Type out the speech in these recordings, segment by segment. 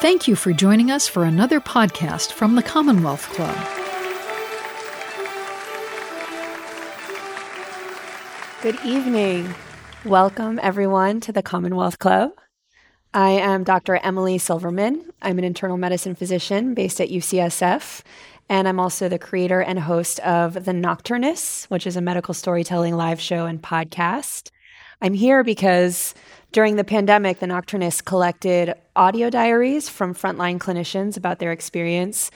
Thank you for joining us for another podcast from the Commonwealth Club. Good evening. Welcome, everyone, to the Commonwealth Club. I am Dr. Emily Silverman. I'm an internal medicine physician based at UCSF, and I'm also the creator and host of The Nocturnists, which is a medical storytelling live show and podcast. I'm here because during the pandemic, the Nocturnists collected audio diaries from frontline clinicians about their experience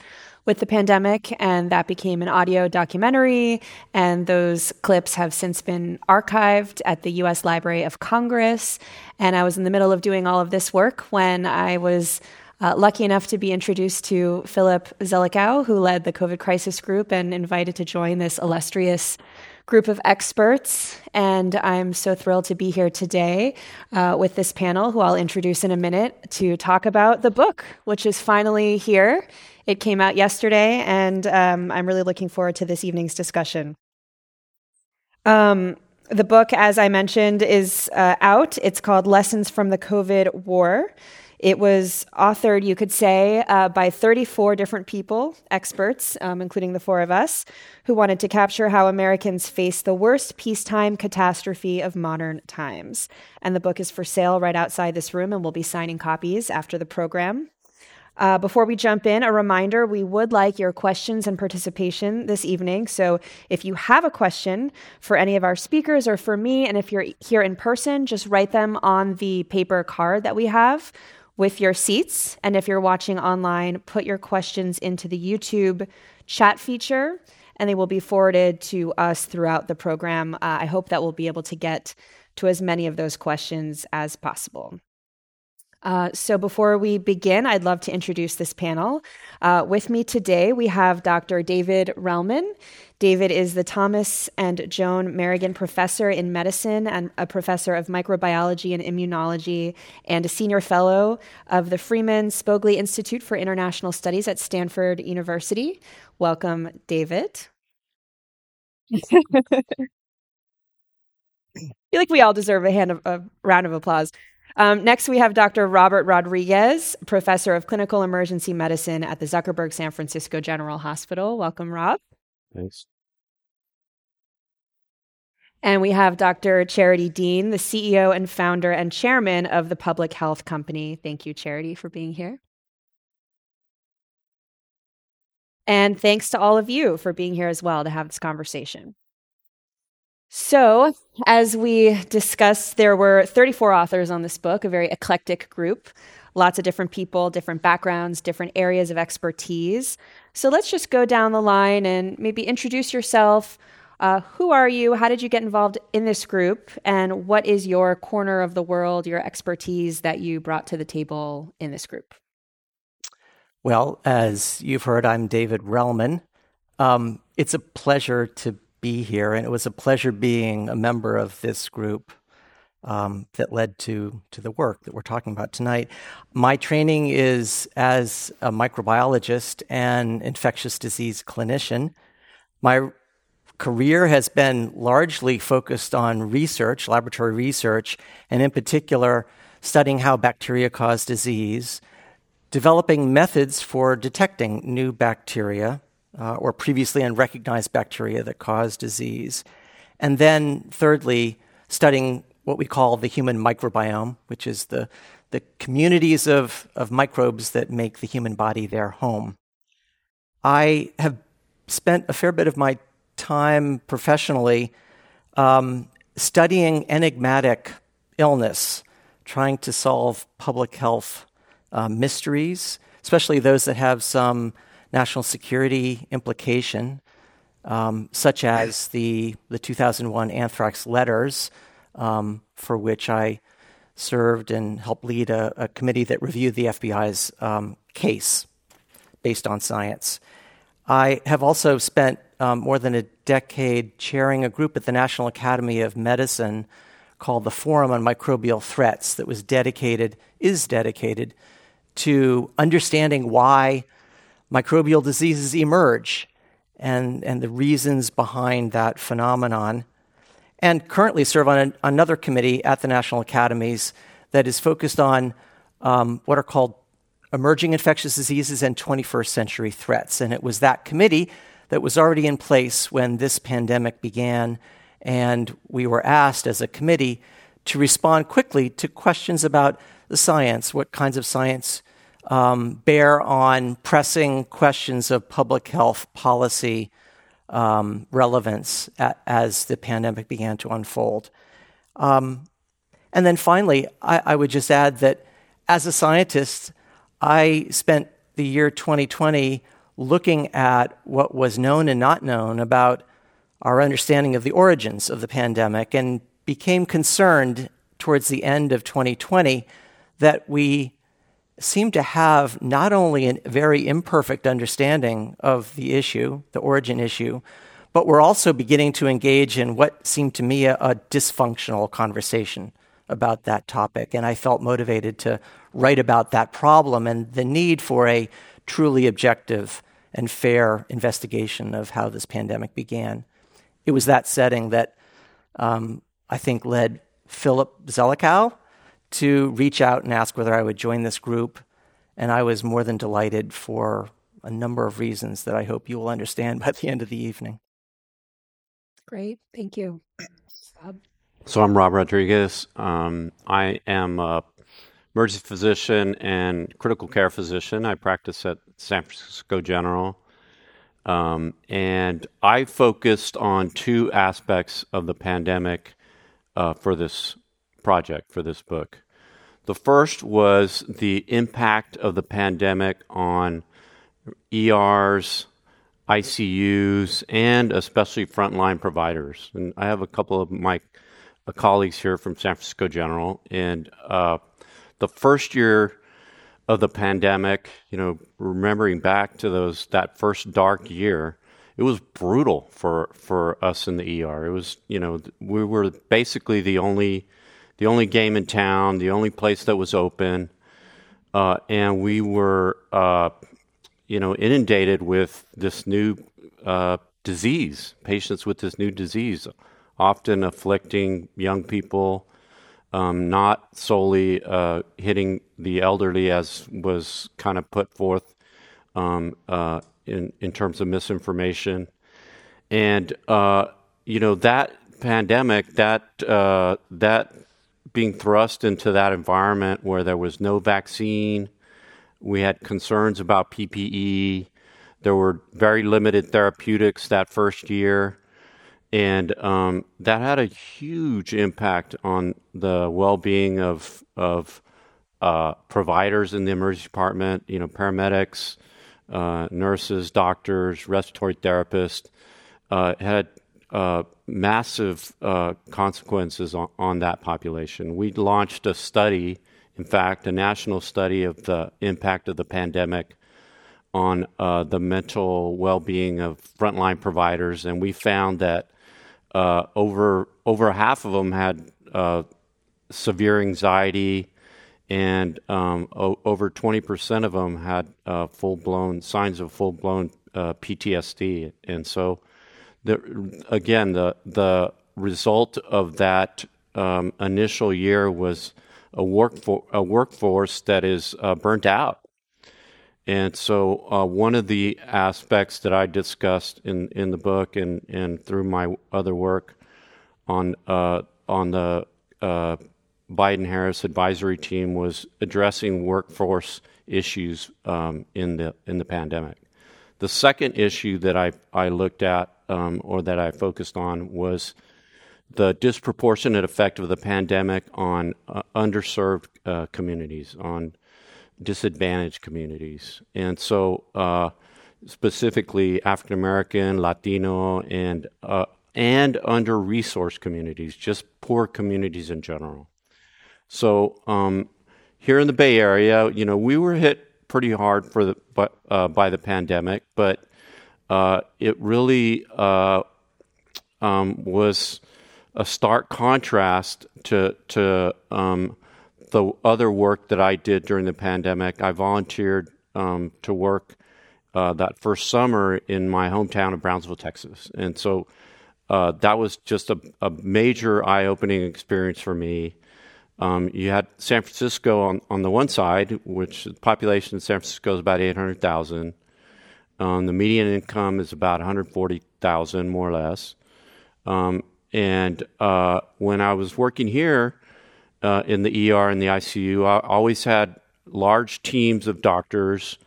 with the pandemic, and that became an audio documentary. And those clips have since been archived at the US Library of Congress. And I was in the middle of doing all of this work when I was uh, lucky enough to be introduced to Philip Zelikow, who led the COVID crisis group and invited to join this illustrious group of experts. And I'm so thrilled to be here today uh, with this panel, who I'll introduce in a minute, to talk about the book, which is finally here. It came out yesterday, and um, I'm really looking forward to this evening's discussion. Um, the book, as I mentioned, is uh, out. It's called Lessons from the COVID War. It was authored, you could say, uh, by 34 different people, experts, um, including the four of us, who wanted to capture how Americans face the worst peacetime catastrophe of modern times. And the book is for sale right outside this room, and we'll be signing copies after the program. Uh, before we jump in, a reminder we would like your questions and participation this evening. So if you have a question for any of our speakers or for me, and if you're here in person, just write them on the paper card that we have with your seats. And if you're watching online, put your questions into the YouTube chat feature and they will be forwarded to us throughout the program. Uh, I hope that we'll be able to get to as many of those questions as possible. Uh, so, before we begin, I'd love to introduce this panel. Uh, with me today, we have Dr. David Relman. David is the Thomas and Joan Merigan Professor in Medicine and a professor of microbiology and immunology, and a senior fellow of the Freeman Spogli Institute for International Studies at Stanford University. Welcome, David. I feel like we all deserve a hand of a round of applause. Um, next, we have Dr. Robert Rodriguez, professor of clinical emergency medicine at the Zuckerberg San Francisco General Hospital. Welcome, Rob. Thanks. And we have Dr. Charity Dean, the CEO and founder and chairman of the Public Health Company. Thank you, Charity, for being here. And thanks to all of you for being here as well to have this conversation. So, as we discussed, there were 34 authors on this book, a very eclectic group, lots of different people, different backgrounds, different areas of expertise. So, let's just go down the line and maybe introduce yourself. Uh, who are you? How did you get involved in this group? And what is your corner of the world, your expertise that you brought to the table in this group? Well, as you've heard, I'm David Relman. Um, it's a pleasure to be here, and it was a pleasure being a member of this group um, that led to to the work that we're talking about tonight. My training is as a microbiologist and infectious disease clinician. My career has been largely focused on research, laboratory research, and in particular, studying how bacteria cause disease, developing methods for detecting new bacteria, uh, or previously unrecognized bacteria that cause disease. And then, thirdly, studying what we call the human microbiome, which is the, the communities of, of microbes that make the human body their home. I have spent a fair bit of my time professionally um, studying enigmatic illness, trying to solve public health uh, mysteries, especially those that have some national security implication, um, such as the, the 2001 anthrax letters, um, for which I served and helped lead a, a committee that reviewed the FBI's um, case based on science. I have also spent um, more than a decade chairing a group at the National Academy of Medicine called the Forum on Microbial Threats that was dedicated, is dedicated to understanding why microbial diseases emerge and, and the reasons behind that phenomenon. And currently serve on an, another committee at the National Academies that is focused on um, what are called Emerging Infectious Diseases and 21st Century Threats. And it was that committee that was already in place when this pandemic began. And we were asked as a committee to respond quickly to questions about the science, what kinds of science um, bear on pressing questions of public health policy um, relevance a- as the pandemic began to unfold. Um, and then finally, I, I would just add that as a scientist, I spent the year 2020 looking at what was known and not known about our understanding of the origins of the pandemic and became concerned towards the end of 2020 that we seem to have not only a very imperfect understanding of the issue, the origin issue, but we're also beginning to engage in what seemed to me a, a dysfunctional conversation about that topic. And I felt motivated to write about that problem and the need for a truly objective and fair investigation of how this pandemic began. It was that setting that um, I think led Philip Zelikow to reach out and ask whether I would join this group. And I was more than delighted for a number of reasons that I hope you will understand by the end of the evening. Great. Thank you. Bob. So I'm Rob Rodriguez. Um, I am a emergency physician and critical care physician. I practice at San Francisco General. Um, and I focused on two aspects of the pandemic uh, for this project, for this book. The first was the impact of the pandemic on ERs, ICUs, and especially frontline providers. And I have a couple of my uh, colleagues here from San Francisco General, and uh, the first year of the pandemic, you know, remembering back to those that first dark year, it was brutal for for us in the ER. It was, you know, we were basically the only the only game in town, the only place that was open, uh, and we were, uh, you know, inundated with this new uh, disease. Patients with this new disease, often afflicting young people, um, not solely uh, hitting the elderly, as was kind of put forth um, uh, in in terms of misinformation, and uh, you know that pandemic that that being thrust into that environment where there was no vaccine. We had concerns about PPE. There were very limited therapeutics that first year. And um, that had a huge impact on the well being of, of uh, providers in the emergency department, you know, paramedics, uh, nurses, doctors, respiratory therapists. Uh, had uh, massive uh, consequences on, on, that population. We launched a study, in fact, a national study of the impact of the pandemic on uh, the mental well being of frontline providers, and we found that uh, over, over half of them had uh, severe anxiety. And um, o- over 20% of them had full blown signs of full blown PTSD. And so the, again, the the result of that um, initial year was a workforce a workforce that is uh, burnt out. And so, uh, one of the aspects that I discussed in, in the book and, and through my other work on uh, on the uh, Biden Harris advisory team was addressing workforce issues um, in the in the pandemic. The second issue that I, I looked at um, or that I focused on was the disproportionate effect of the pandemic on uh, underserved uh, communities, on disadvantaged communities. And so, uh, specifically, African American, Latino, and, uh, and under resourced communities, just poor communities in general. So, um, here in the Bay Area, you know, we were hit pretty hard for the uh, by the pandemic, but uh, it really uh, um, was a stark contrast to to um, the other work that I did during the pandemic. I volunteered um, to work uh, that first summer in my hometown of Brownsville, Texas, and so uh, that was just a, a major eye-opening experience for me. Um, you had San Francisco on, on the one side, which the population in San Francisco is about 800,000. Um, the median income is about 140,000, more or less. Um, and uh, when I was working here uh, in the ER and the ICU, I always had large teams of doctors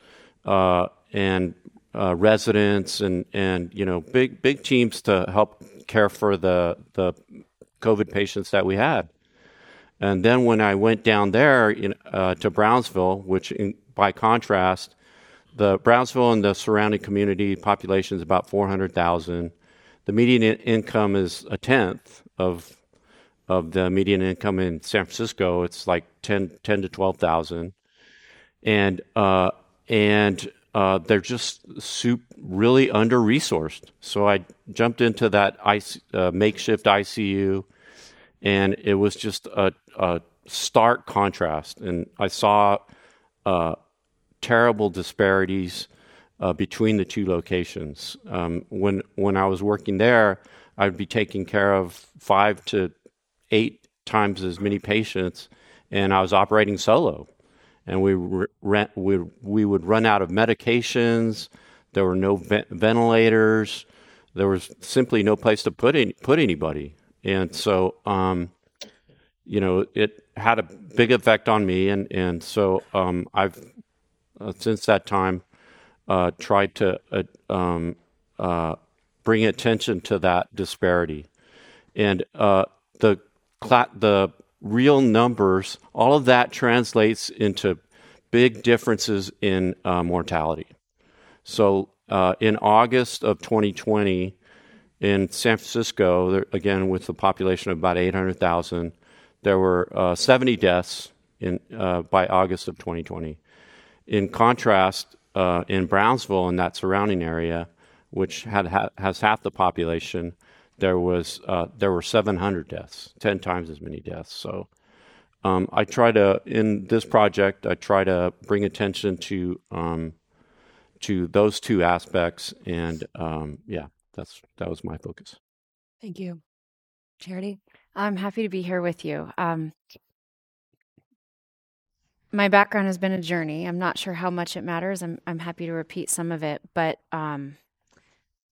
uh, and uh, residents and, and you know big big teams to help care for the the COVID patients that we had. And then when I went down there in, uh, to Brownsville, which in, by contrast, the Brownsville and the surrounding community population is about 400,000. The median in- income is a tenth of of the median income in San Francisco. It's like 10, 10 to 12,000. And, uh, and uh, they're just soup really under resourced. So I jumped into that IC, uh, makeshift ICU, and it was just a, a stark contrast. And I saw uh, terrible disparities uh, between the two locations. Um, when when I was working there, I'd be taking care of five to eight times as many patients, and I was operating solo. And we re- we we would run out of medications. There were no ve- ventilators. There was simply no place to put put anybody. And so, um, you know, it had a big effect on me. And and so um, I've uh, since that time uh, tried to uh, um, uh, bring attention to that disparity. And uh, the the real numbers, all of that translates into big differences in uh, mortality. So uh, in August of 2020, in San Francisco, there, again with a population of about 800,000, there were uh, 70 deaths in uh, by August of 2020. In contrast, uh, in Brownsville and that surrounding area, which had ha- has half the population, there was uh, there were 700 deaths, 10 times as many deaths. So um, I try to in this project I try to bring attention to um, to those two aspects, and um, yeah, that's that was my focus. Thank you, Charity. I'm happy to be here with you. Um, my background has been a journey. I'm not sure how much it matters. I'm I'm happy to repeat some of it, but um,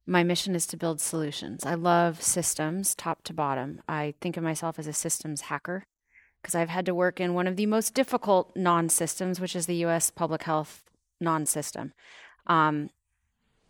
my mission is to build solutions. I love systems top to bottom. I think of myself as a systems hacker because I've had to work in one of the most difficult non systems, which is the US public health non system. Um,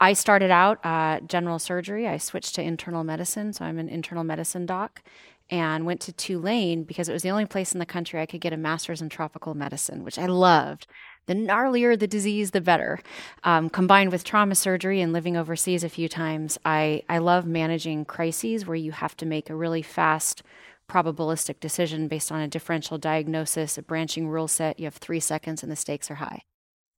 I started out uh, general surgery. I switched to internal medicine, so I'm an internal medicine doc, and went to Tulane because it was the only place in the country I could get a master's in tropical medicine, which I loved the gnarlier the disease, the better. Um, combined with trauma surgery and living overseas a few times, I, I love managing crises where you have to make a really fast, probabilistic decision based on a differential diagnosis, a branching rule set. You have three seconds and the stakes are high.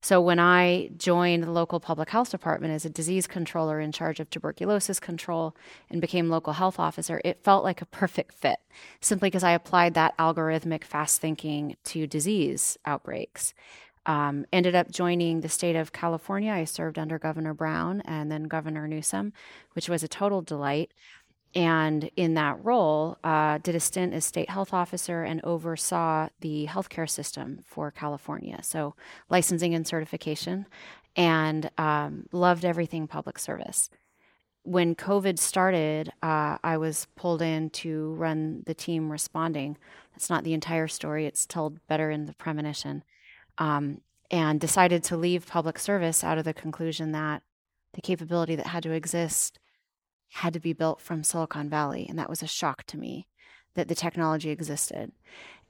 So when I joined the local public health department as a disease controller in charge of tuberculosis control and became local health officer, it felt like a perfect fit simply because I applied that algorithmic fast thinking to disease outbreaks. Um, ended up joining the state of California. I served under Governor Brown and then Governor Newsom, which was a total delight. And in that role, uh, did a stint as state health officer and oversaw the healthcare system for California. So licensing and certification, and um, loved everything public service. When COVID started, uh, I was pulled in to run the team responding. That's not the entire story; it's told better in the premonition um, and decided to leave public service out of the conclusion that the capability that had to exist had to be built from Silicon Valley. And that was a shock to me that the technology existed.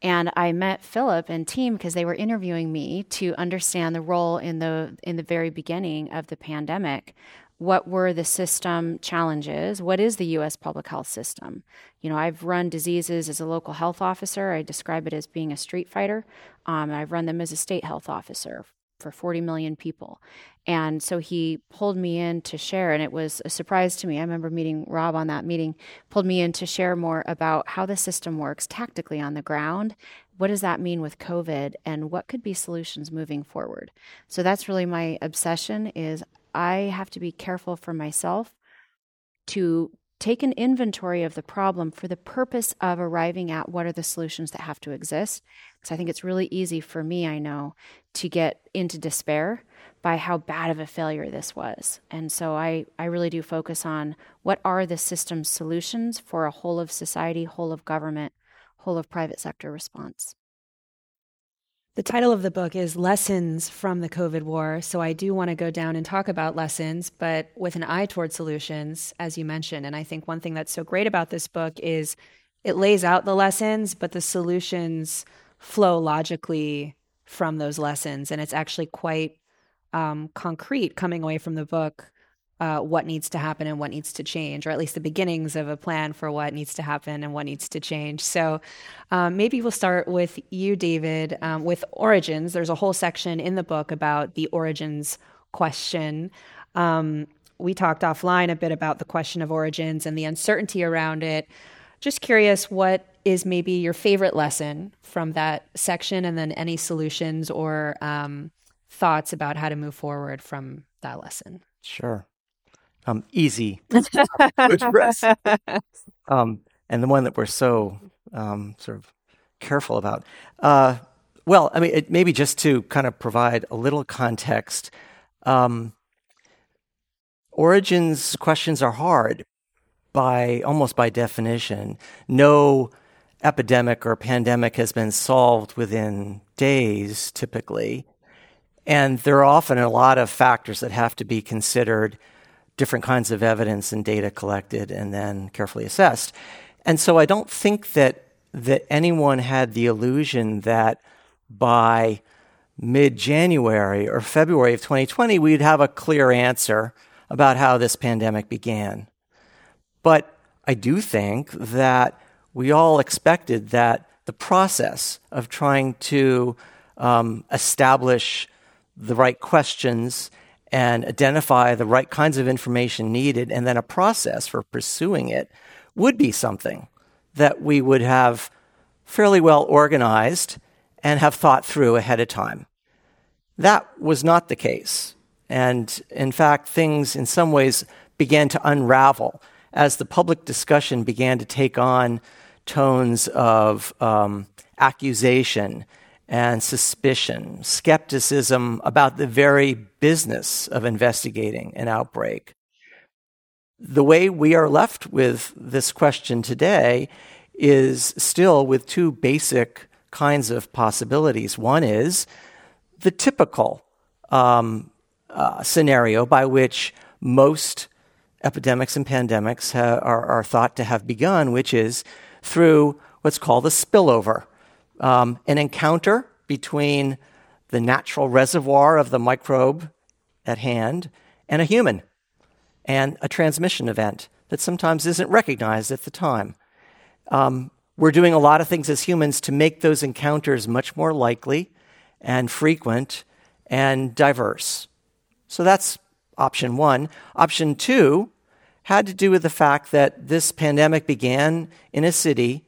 And I met Philip and team because they were interviewing me to understand the role in the in the very beginning of the pandemic what were the system challenges? What is the US public health system? You know, I've run diseases as a local health officer. I describe it as being a street fighter. Um, I've run them as a state health officer for 40 million people. And so he pulled me in to share, and it was a surprise to me. I remember meeting Rob on that meeting, pulled me in to share more about how the system works tactically on the ground. What does that mean with COVID, and what could be solutions moving forward? So that's really my obsession is I have to be careful for myself to take an inventory of the problem for the purpose of arriving at what are the solutions that have to exist. Because I think it's really easy for me, I know, to get into despair by how bad of a failure this was. And so I, I really do focus on what are the system solutions for a whole of society, whole of government, whole of private sector response. The title of the book is Lessons from the COVID War. So I do want to go down and talk about lessons, but with an eye toward solutions, as you mentioned. And I think one thing that's so great about this book is it lays out the lessons, but the solutions flow logically from those lessons. And it's actually quite um, concrete coming away from the book uh, what needs to happen and what needs to change, or at least the beginnings of a plan for what needs to happen and what needs to change. So um, maybe we'll start with you, David, um, with origins. There's a whole section in the book about the origins question. Um, we talked offline a bit about the question of origins and the uncertainty around it. Just curious, what is maybe your favorite lesson from that section, and then any solutions or um, thoughts about how to move forward from that lesson? Sure um, easy um, and the one that we're so um, sort of careful about. Uh, well, I mean, it, maybe just to kind of provide a little context. Um, origins questions are hard by almost by definition. No epidemic or pandemic has been solved within days, typically. And there are often a lot of factors that have to be considered different kinds of evidence and data collected and then carefully assessed. And so I don't think that that anyone had the illusion that by mid January or February of 2020 we'd have a clear answer about how this pandemic began. But I do think that we all expected that the process of trying to um, establish the right questions and identify the right kinds of information needed, and then a process for pursuing it would be something that we would have fairly well organized and have thought through ahead of time. That was not the case. And in fact, things in some ways began to unravel as the public discussion began to take on tones of um, accusation and suspicion, skepticism about the very business of investigating an outbreak. The way we are left with this question today is still with two basic kinds of possibilities. One is the typical um, uh, scenario by which most epidemics and pandemics ha- are, are thought to have begun, which is through what's called a spillover um, an encounter between the natural reservoir of the microbe at hand and a human, and a transmission event that sometimes isn't recognized at the time. Um, we're doing a lot of things as humans to make those encounters much more likely and frequent and diverse. So that's option one. Option two had to do with the fact that this pandemic began in a city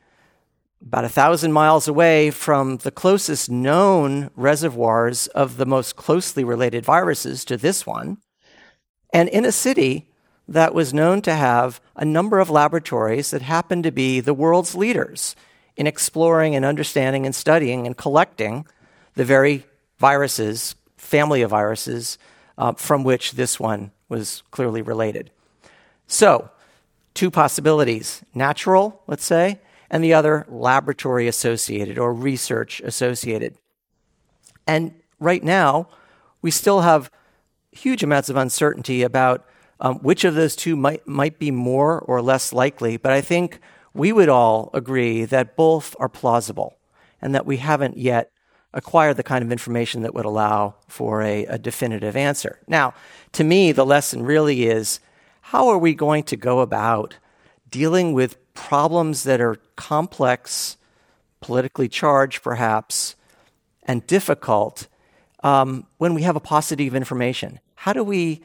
about a thousand miles away from the closest known reservoirs of the most closely related viruses to this one, and in a city that was known to have a number of laboratories that happened to be the world's leaders in exploring and understanding and studying and collecting the very viruses, family of viruses, uh, from which this one was clearly related. So, two possibilities natural, let's say, and the other laboratory associated or research associated. And right now, we still have huge amounts of uncertainty about um, which of those two might, might be more or less likely, but I think we would all agree that both are plausible and that we haven't yet acquired the kind of information that would allow for a, a definitive answer. Now, to me, the lesson really is how are we going to go about dealing with problems that are complex, politically charged perhaps, and difficult um, when we have a paucity of information? How do we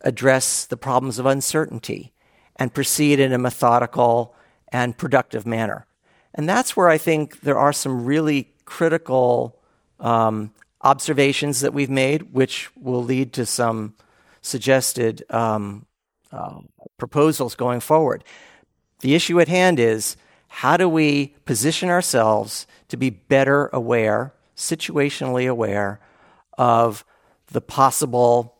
address the problems of uncertainty and proceed in a methodical and productive manner? And that's where I think there are some really critical um, observations that we've made, which will lead to some suggested um, uh, proposals going forward. The issue at hand is how do we position ourselves to be better aware, situationally aware, of the possible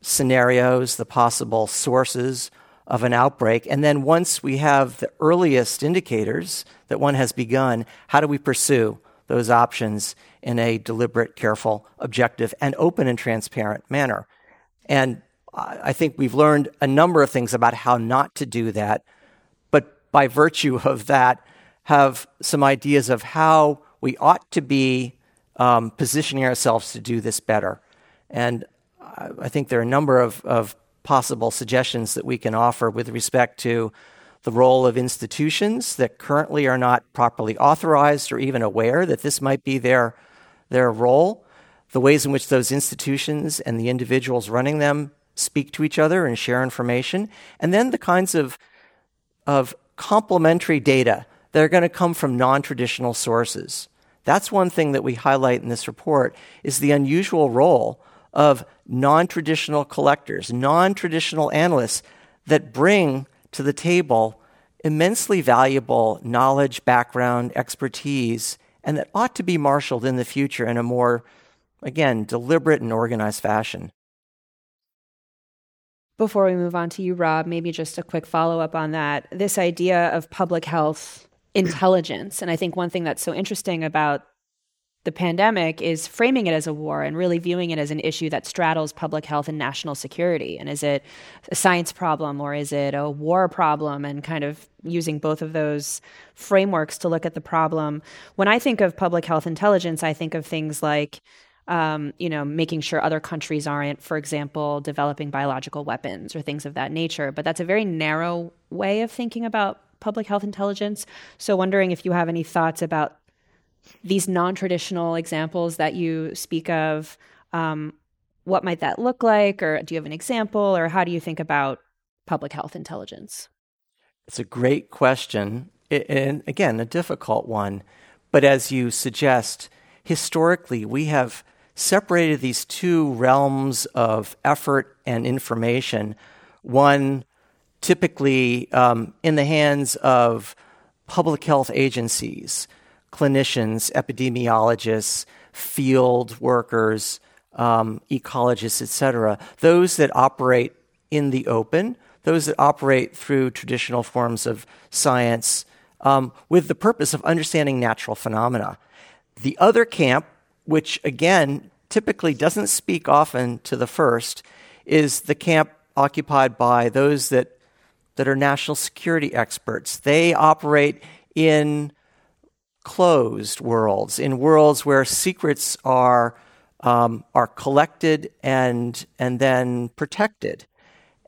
scenarios, the possible sources of an outbreak. And then once we have the earliest indicators that one has begun, how do we pursue those options in a deliberate, careful, objective, and open and transparent manner? And I think we've learned a number of things about how not to do that, by virtue of that, have some ideas of how we ought to be um, positioning ourselves to do this better. And I think there are a number of, of possible suggestions that we can offer with respect to the role of institutions that currently are not properly authorized or even aware that this might be their, their role, the ways in which those institutions and the individuals running them speak to each other and share information, and then the kinds of, of complementary data that are going to come from non-traditional sources. That's one thing that we highlight in this report is the unusual role of non traditional collectors, non traditional analysts that bring to the table immensely valuable knowledge, background, expertise, and that ought to be marshaled in the future in a more, again, deliberate and organized fashion. Before we move on to you, Rob, maybe just a quick follow up on that. This idea of public health intelligence. And I think one thing that's so interesting about the pandemic is framing it as a war and really viewing it as an issue that straddles public health and national security. And is it a science problem or is it a war problem? And kind of using both of those frameworks to look at the problem. When I think of public health intelligence, I think of things like um, you know, making sure other countries aren't, for example, developing biological weapons or things of that nature. But that's a very narrow way of thinking about public health intelligence. So, wondering if you have any thoughts about these non-traditional examples that you speak of. Um, what might that look like? Or do you have an example? Or how do you think about public health intelligence? It's a great question and again a difficult one. But as you suggest historically we have separated these two realms of effort and information one typically um, in the hands of public health agencies clinicians, epidemiologists, field workers, um, ecologists, etc. Those that operate in the open, those that operate through traditional forms of science, um, with the purpose of understanding natural phenomena. The other camp, which again typically doesn't speak often to the first, is the camp occupied by those that that are national security experts. They operate in closed worlds, in worlds where secrets are, um, are collected and, and then protected.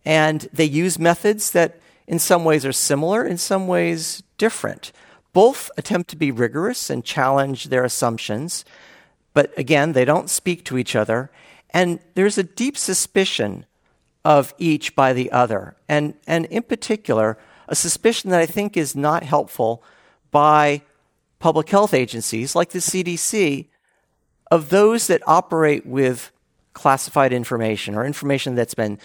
And they use methods that, in some ways, are similar, in some ways, different. Both attempt to be rigorous and challenge their assumptions, but again, they don't speak to each other. And there's a deep suspicion of each by the other. And, and in particular, a suspicion that I think is not helpful by public health agencies like the CDC of those that operate with classified information or information that's been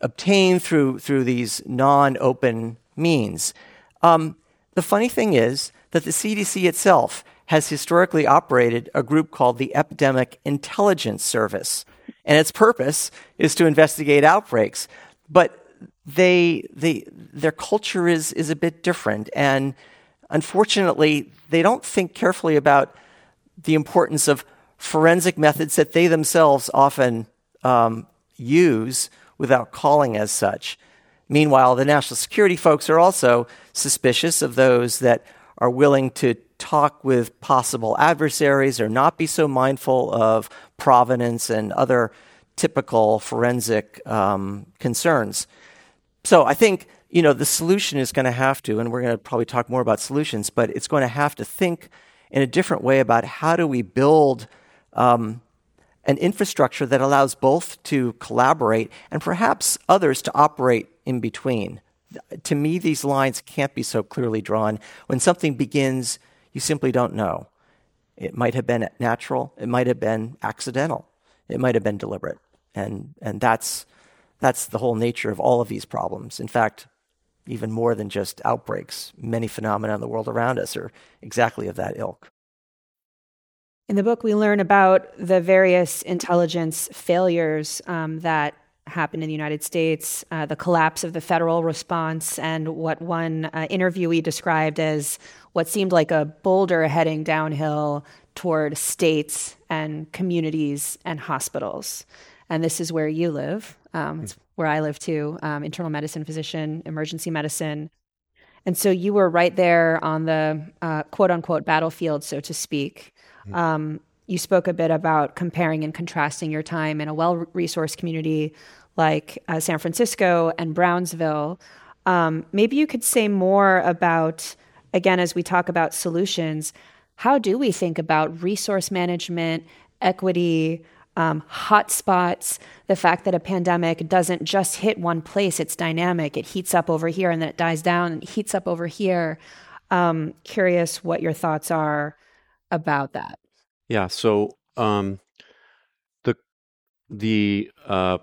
obtained through, through these non open means. Um, the funny thing is that the CDC itself has historically operated a group called the Epidemic Intelligence Service, and its purpose is to investigate outbreaks. But they, they, their culture is, is a bit different, and unfortunately, they don't think carefully about the importance of forensic methods that they themselves often um, use without calling as such. Meanwhile, the national security folks are also suspicious of those that are willing to talk with possible adversaries or not be so mindful of provenance and other typical forensic um, concerns. So I think you know, the solution is going to have to, and we're going to probably talk more about solutions, but it's going to have to think in a different way about how do we build um, an infrastructure that allows both to collaborate and perhaps others to operate in between. To me, these lines can't be so clearly drawn. When something begins, you simply don't know. It might have been natural, it might have been accidental, it might have been deliberate. And, and that's, that's the whole nature of all of these problems. In fact, even more than just outbreaks. Many phenomena in the world around us are exactly of that ilk. In the book, we learn about the various intelligence failures um, that happened in the United States, uh, the collapse of the federal response, and what one uh, interviewee described as what seemed like a boulder heading downhill toward states and communities and hospitals. And this is where you live. Um, it's where I live too um, internal medicine physician, emergency medicine. And so you were right there on the uh, quote unquote battlefield, so to speak. Mm-hmm. Um, you spoke a bit about comparing and contrasting your time in a well resourced community like uh, San Francisco and Brownsville. Um, maybe you could say more about, again, as we talk about solutions, how do we think about resource management, equity, um, hotspots, the fact that a pandemic doesn't just hit one place, it's dynamic. It heats up over here and then it dies down and heats up over here. Um, curious what your thoughts are about that. Yeah. So um, the the uh,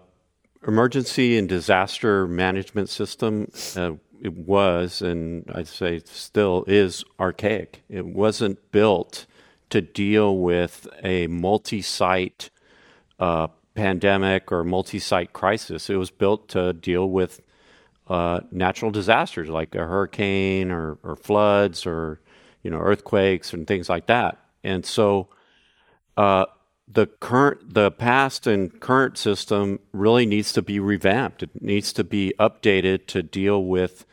emergency and disaster management system uh, it was, and I'd say still is archaic. It wasn't built to deal with a multi-site uh, pandemic or multi-site crisis. It was built to deal with uh, natural disasters like a hurricane or, or floods or you know earthquakes and things like that. And so uh, the current, the past and current system really needs to be revamped. It needs to be updated to deal with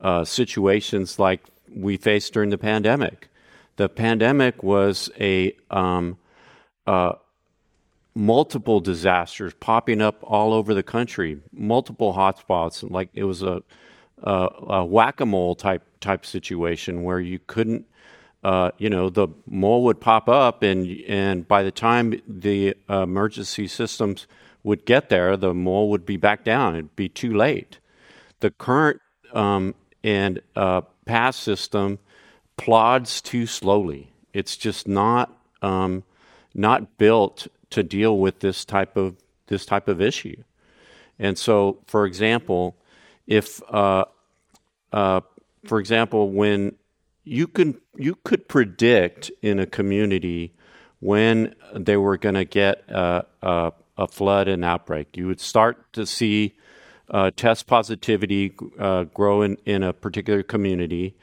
uh, situations like we faced during the pandemic. The pandemic was a um, uh, multiple disasters popping up all over the country, multiple hotspots. Like it was a, a, a whack a mole type type situation where you couldn't uh, you know, the mole would pop up, and and by the time the emergency systems would get there, the mole would be back down. It'd be too late. The current um, and uh, past system plods too slowly. It's just not um, not built to deal with this type of this type of issue. And so, for example, if uh, uh, for example, when you can you could predict in a community when they were going to get a, a, a, flood and outbreak. You would start to see uh, test positivity uh, grow in, in a particular community.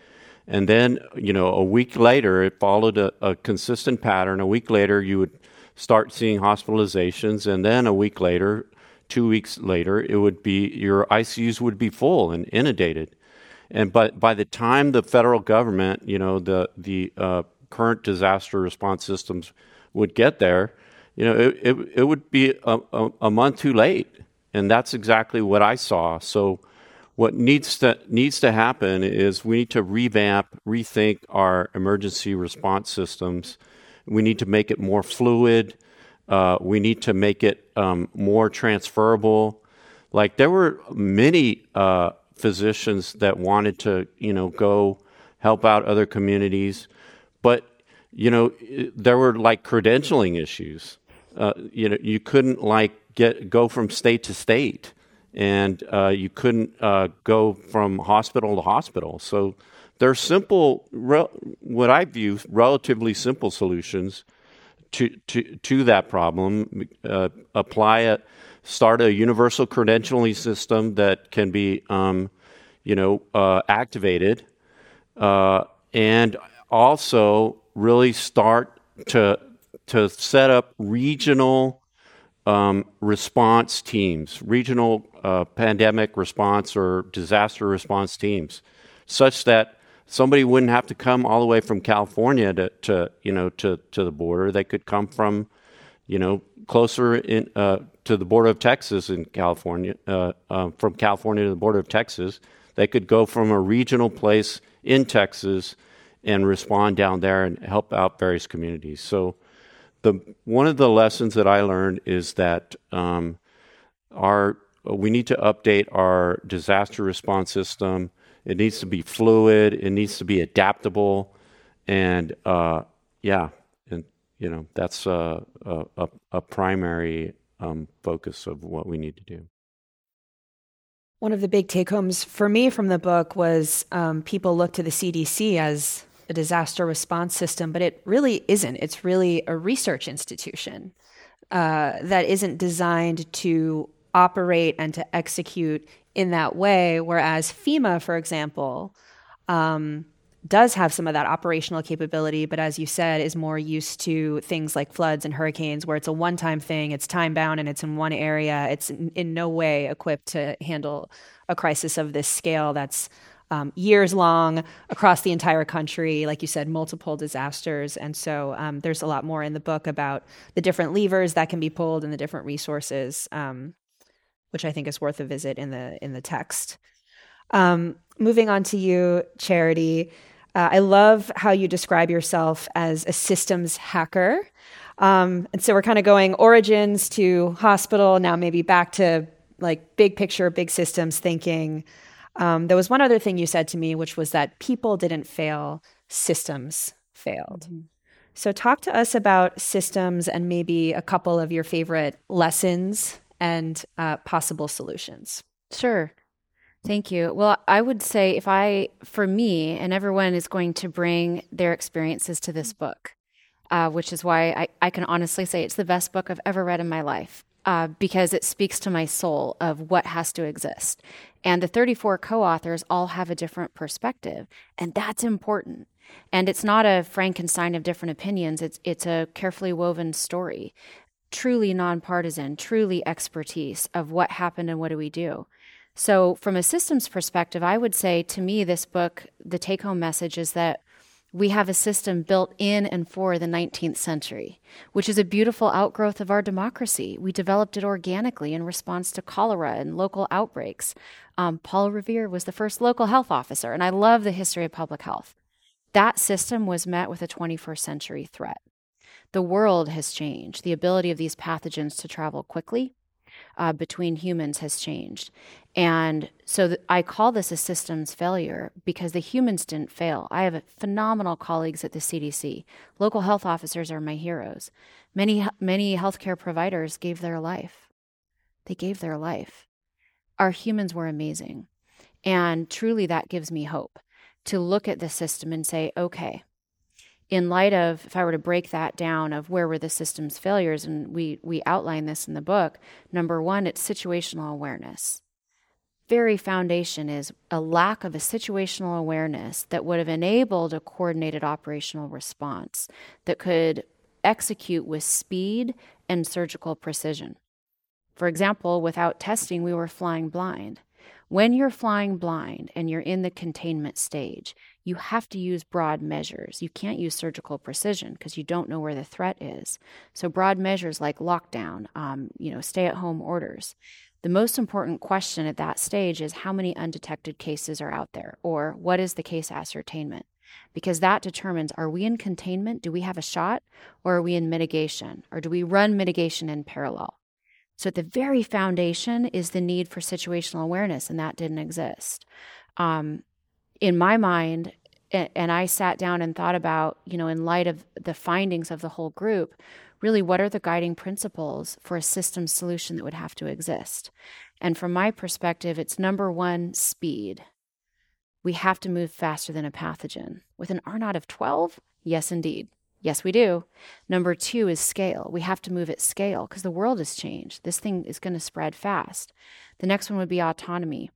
And then, you know, a week later, it followed a, a consistent pattern. A week later, you would start seeing hospitalizations. And then a week later, two weeks later, it would be your ICUs would be full and inundated. And but by the time the federal government, you know, the the uh, current disaster response systems would get there, you know, it it, it would be a, a, a month too late, and that's exactly what I saw. So, what needs to needs to happen is we need to revamp, rethink our emergency response systems. We need to make it more fluid. Uh, we need to make it um, more transferable. Like there were many uh, physicians that wanted to, you know, go help out other communities, but you know, there were like credentialing issues. Uh, you know, you couldn't like get go from state to state, and uh, you couldn't uh, go from hospital to hospital. So there are simple, re- what I view relatively simple solutions to to to that problem. Uh, apply it start a universal credentialing system that can be, um, you know, uh, activated, uh, and also really start to to set up regional um, response teams, regional uh, pandemic response or disaster response teams, such that somebody wouldn't have to come all the way from California to, to you know to, to the border. They could come from you know closer in uh, to the border of Texas in California, uh, uh, from California to the border of Texas. They could go from a regional place in Texas and respond down there and help out various communities. So, the one of the lessons that I learned is that um, our we need to update our disaster response system. It needs to be fluid. It needs to be adaptable, and uh, yeah, and you know that's a, a, a primary um, focus of what we need to do. One of the big take homes for me from the book was um, people look to the CDC as a disaster response system, but it really isn't. It's really a research institution uh, that isn't designed to operate and to execute in that way. Whereas FEMA, for example, um, does have some of that operational capability, but as you said, is more used to things like floods and hurricanes, where it's a one time thing, it's time bound, and it's in one area. It's in, no way equipped to handle a crisis of this scale that's um, years long across the entire country. Like you said, multiple disasters. And so um, there's a lot more in the book about the different levers that can be pulled and the different resources, um, which I think is worth a visit in the in the text. Um, moving on to you, Charity. Uh, I love how you describe yourself as a systems hacker. Um, and so we're kind of going origins to hospital, now maybe back to like big picture, big systems thinking. Um, there was one other thing you said to me, which was that people didn't fail, systems failed. Mm-hmm. So, talk to us about systems and maybe a couple of your favorite lessons and uh, possible solutions. Sure. Thank you. Well, I would say if I, for me, and everyone is going to bring their experiences to this book, uh, which is why I, I can honestly say it's the best book I've ever read in my life. Uh, because it speaks to my soul of what has to exist. And the 34 co authors all have a different perspective, and that's important. And it's not a Frankenstein of different opinions, it's, it's a carefully woven story, truly nonpartisan, truly expertise of what happened and what do we do. So, from a systems perspective, I would say to me, this book, the take home message is that we have a system built in and for the 19th century, which is a beautiful outgrowth of our democracy. We developed it organically in response to cholera and local outbreaks. Um, Paul Revere was the first local health officer, and I love the history of public health. That system was met with a 21st century threat. The world has changed. The ability of these pathogens to travel quickly, uh, between humans has changed. And so th- I call this a systems failure because the humans didn't fail. I have phenomenal colleagues at the CDC. Local health officers are my heroes. Many, many healthcare providers gave their life. They gave their life. Our humans were amazing. And truly, that gives me hope to look at the system and say, okay, in light of if I were to break that down of where were the system's failures, and we we outline this in the book. Number one, it's situational awareness. Very foundation is a lack of a situational awareness that would have enabled a coordinated operational response that could execute with speed and surgical precision. For example, without testing, we were flying blind. When you're flying blind and you're in the containment stage, you have to use broad measures. You can't use surgical precision because you don't know where the threat is. So, broad measures like lockdown, um, you know, stay at home orders. The most important question at that stage is how many undetected cases are out there, or what is the case ascertainment? Because that determines are we in containment? Do we have a shot? Or are we in mitigation? Or do we run mitigation in parallel? So, at the very foundation is the need for situational awareness, and that didn't exist. Um, in my mind, and I sat down and thought about, you know, in light of the findings of the whole group, really what are the guiding principles for a system solution that would have to exist? And from my perspective, it's number one, speed. We have to move faster than a pathogen. With an R naught of 12? Yes, indeed. Yes, we do. Number two is scale. We have to move at scale because the world has changed. This thing is going to spread fast. The next one would be autonomy.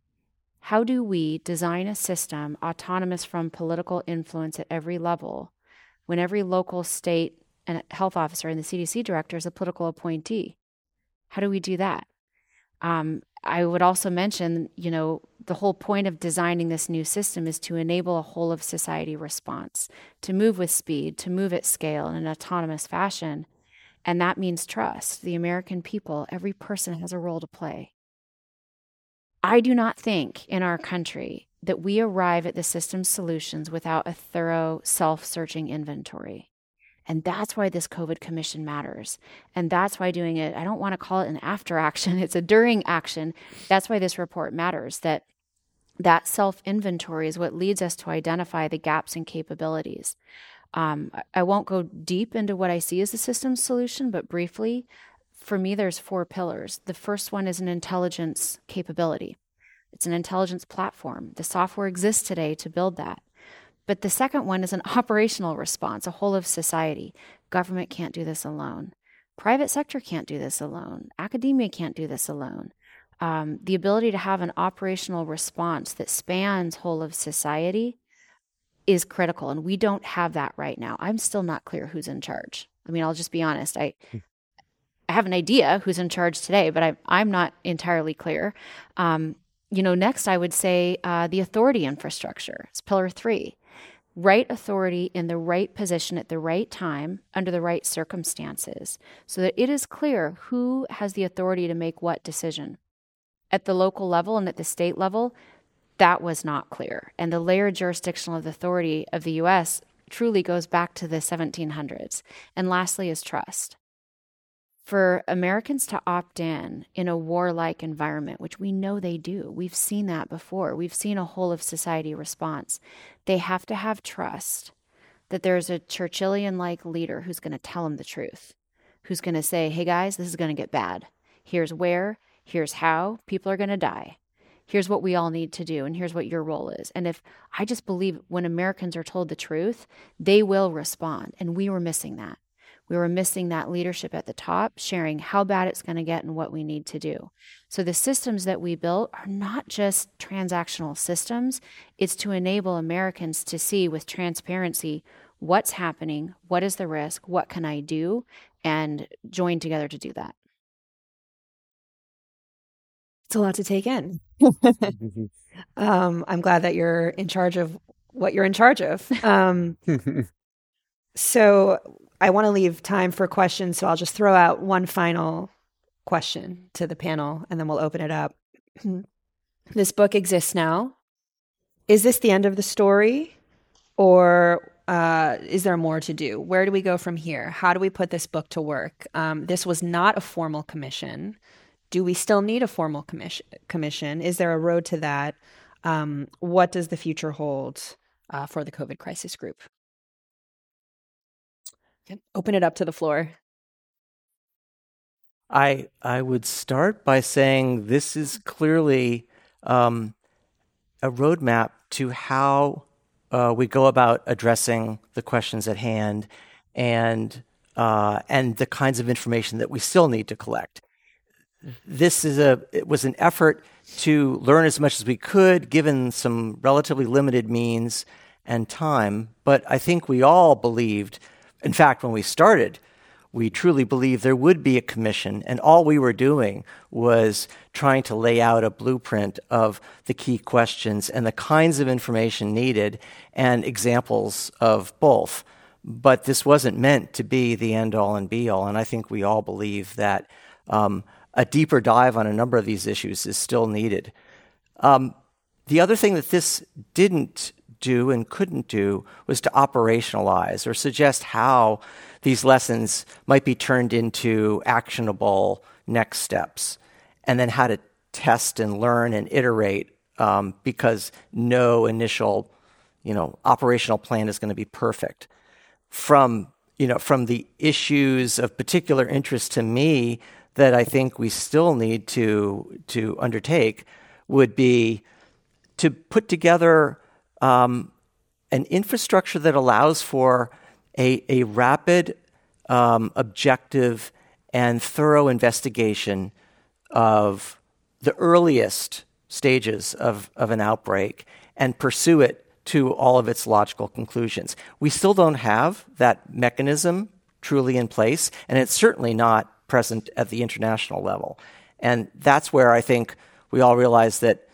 How do we design a system autonomous from political influence at every level when every local, state, and health officer and the CDC director is a political appointee? How do we do that? Um, I would also mention, you know, the whole point of designing this new system is to enable a whole of society response, to move with speed, to move at scale in an autonomous fashion. And that means trust. The American people, every person has a role to play. I do not think in our country that we arrive at the system solutions without a thorough self searching inventory. And that's why this COVID commission matters. And that's why doing it, I don't want to call it an after action, it's a during action. That's why this report matters that that self inventory is what leads us to identify the gaps in capabilities. Um, I won't go deep into what I see as the system solution, but briefly, for me, there's four pillars. The first one is an intelligence capability. It's an intelligence platform. The software exists today to build that. But the second one is an operational response, a whole of society. Government can't do this alone. Private sector can't do this alone. Academia can't do this alone. Um, the ability to have an operational response that spans whole of society is critical, and we don't have that right now. I'm still not clear who's in charge. I mean, I'll just be honest. I hmm. I have an idea who's in charge today, but I, I'm not entirely clear. Um, you know, next I would say uh, the authority infrastructure. It's pillar three right authority in the right position at the right time under the right circumstances so that it is clear who has the authority to make what decision. At the local level and at the state level, that was not clear. And the layered jurisdictional authority of the US truly goes back to the 1700s. And lastly is trust for Americans to opt in in a warlike environment, which we know they do. We've seen that before. We've seen a whole of society response. They have to have trust that there's a Churchillian like leader who's going to tell them the truth, who's going to say, hey guys, this is going to get bad. Here's where, here's how, people are going to die. Here's what we all need to do, and here's what your role is. And if I just believe when Americans are told the truth, they will respond. And we were missing that. We were missing that leadership at the top, sharing how bad it's going to get and what we need to do. So the systems that we built are not just transactional systems, it's to enable Americans to see with transparency what's happening, what is the risk, what can I do, and join together to do that. It's a lot to take in. um, I'm glad that you're in charge of what you're in charge of. Um, so I want to leave time for questions, so I'll just throw out one final question to the panel and then we'll open it up. this book exists now. Is this the end of the story or uh, is there more to do? Where do we go from here? How do we put this book to work? Um, this was not a formal commission. Do we still need a formal commission? commission? Is there a road to that? Um, what does the future hold uh, for the COVID crisis group? Open it up to the floor. I I would start by saying this is clearly um, a roadmap to how uh, we go about addressing the questions at hand, and uh, and the kinds of information that we still need to collect. This is a it was an effort to learn as much as we could, given some relatively limited means and time. But I think we all believed in fact, when we started, we truly believed there would be a commission, and all we were doing was trying to lay out a blueprint of the key questions and the kinds of information needed and examples of both. But this wasn't meant to be the end all and be all, and I think we all believe that um, a deeper dive on a number of these issues is still needed. Um, the other thing that this didn't do and couldn't do was to operationalize or suggest how these lessons might be turned into actionable next steps, and then how to test and learn and iterate um, because no initial you know operational plan is going to be perfect. From you know from the issues of particular interest to me that I think we still need to to undertake would be to put together um, an infrastructure that allows for a, a rapid, um, objective, and thorough investigation of the earliest stages of, of an outbreak and pursue it to all of its logical conclusions. We still don't have that mechanism truly in place, and it's certainly not present at the international level. And that's where I think we all realize that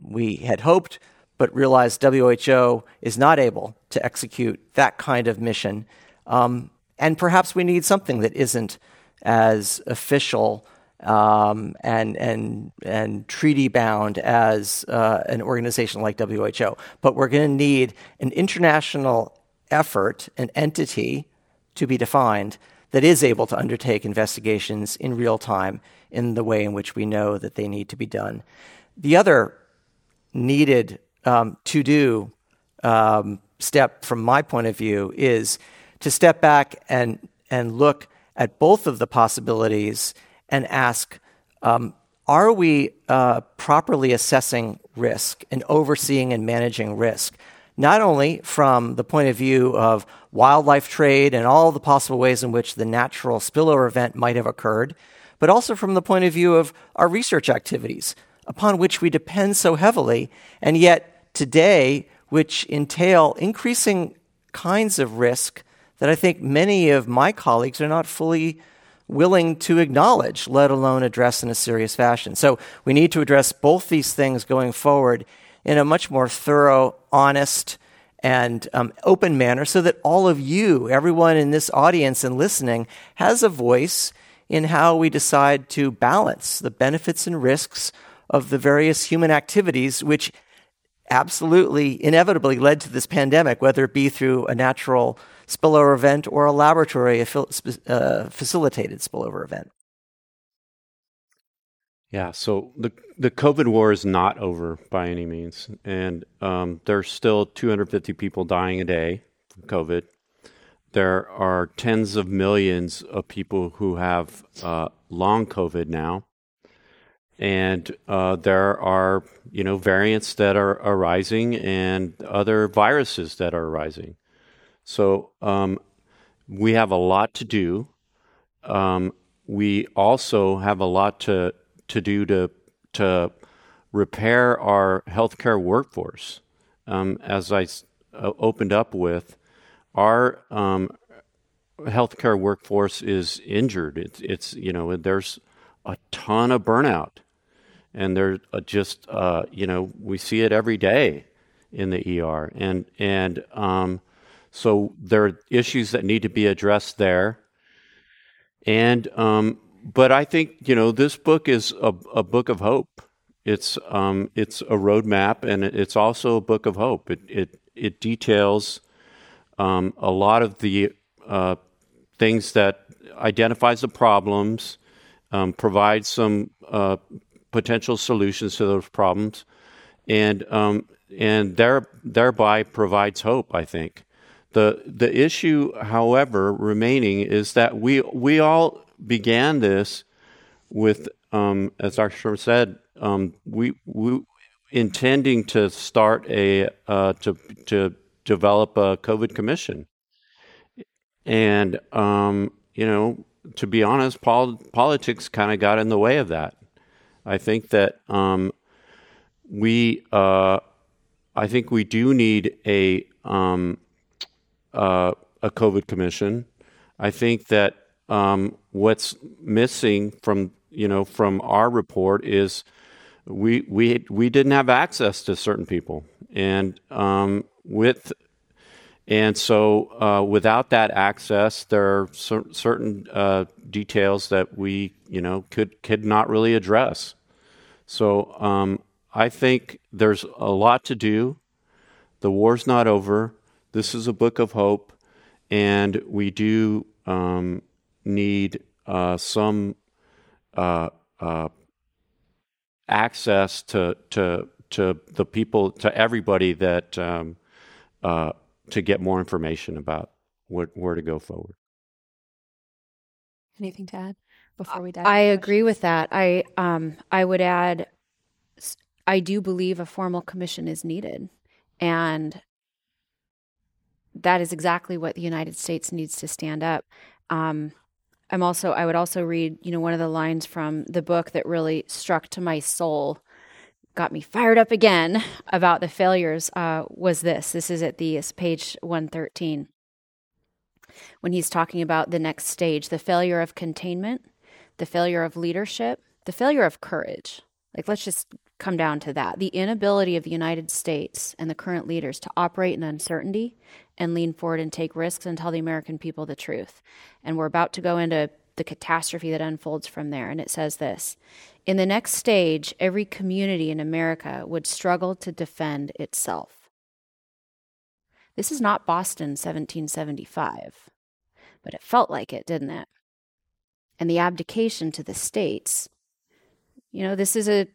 we had hoped but realized WHO is not able to execute that kind of mission. Um, and perhaps we need something that isn't as official um, and and and treaty bound as uh, an organization like WHO. But we're going to need an international effort, an entity to be defined that is able to undertake investigations in real time in the way in which we know that they need to be done. The other needed um, to do um, step from my point of view is to step back and and look at both of the possibilities and ask um, are we uh, properly assessing risk and overseeing and managing risk? Not only from the point of view of wildlife trade and all the possible ways in which the natural spillover event might have occurred, but also from the point of view of our research activities, upon which we depend so heavily, and yet today, which entail increasing kinds of risk that I think many of my colleagues are not fully willing to acknowledge, let alone address in a serious fashion. So we need to address both these things going forward in a much more thorough, honest, and um, open manner so that all of you, everyone in this audience and listening, has a voice in how we decide to balance the benefits and risks of the various human activities which absolutely inevitably led to this pandemic, whether it be through a natural spillover event or a laboratory uh, facilitated spillover event. Yeah, so the the COVID war is not over by any means, and um, there's still 250 people dying a day from COVID. There are tens of millions of people who have uh, long COVID now, and uh, there are you know variants that are arising and other viruses that are arising. So um, we have a lot to do. Um, we also have a lot to to do to to repair our healthcare workforce. Um, as I uh, opened up with, our um, healthcare workforce is injured. It's, it's you know there's a ton of burnout, and there's just uh, you know we see it every day in the ER, and and um, so there are issues that need to be addressed there. And um, but I think you know this book is a, a book of hope. It's um, it's a roadmap, and it's also a book of hope. It it it details um, a lot of the uh, things that identifies the problems, um, provides some uh, potential solutions to those problems, and um, and there, thereby provides hope. I think. The, the issue, however, remaining is that we, we all began this with, um, as Dr. Sherman said, um, we, we intending to start a, uh, to, to develop a COVID commission. And, um, you know, to be honest, pol- politics kind of got in the way of that. I think that um, we, uh, I think we do need a um, uh, a COVID commission. I think that um, what's missing from you know from our report is we we we didn't have access to certain people, and um, with and so uh, without that access, there are cer- certain uh, details that we you know could could not really address. So um, I think there's a lot to do. The war's not over. This is a book of hope, and we do um, need uh, some uh, uh, access to to to the people to everybody that um, uh, to get more information about where, where to go forward. Anything to add before we dive? I agree with that. I um, I would add, I do believe a formal commission is needed, and that is exactly what the United States needs to stand up. Um, I'm also, I would also read, you know, one of the lines from the book that really struck to my soul, got me fired up again about the failures uh, was this. This is at the page 113. When he's talking about the next stage, the failure of containment, the failure of leadership, the failure of courage. Like, let's just come down to that the inability of the United States and the current leaders to operate in uncertainty and lean forward and take risks and tell the American people the truth. And we're about to go into the catastrophe that unfolds from there. And it says this In the next stage, every community in America would struggle to defend itself. This is not Boston 1775, but it felt like it, didn't it? And the abdication to the states. You know, this is a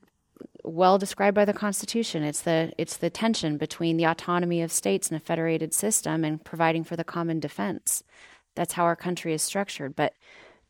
well described by the Constitution. It's the it's the tension between the autonomy of states in a federated system and providing for the common defense. That's how our country is structured. But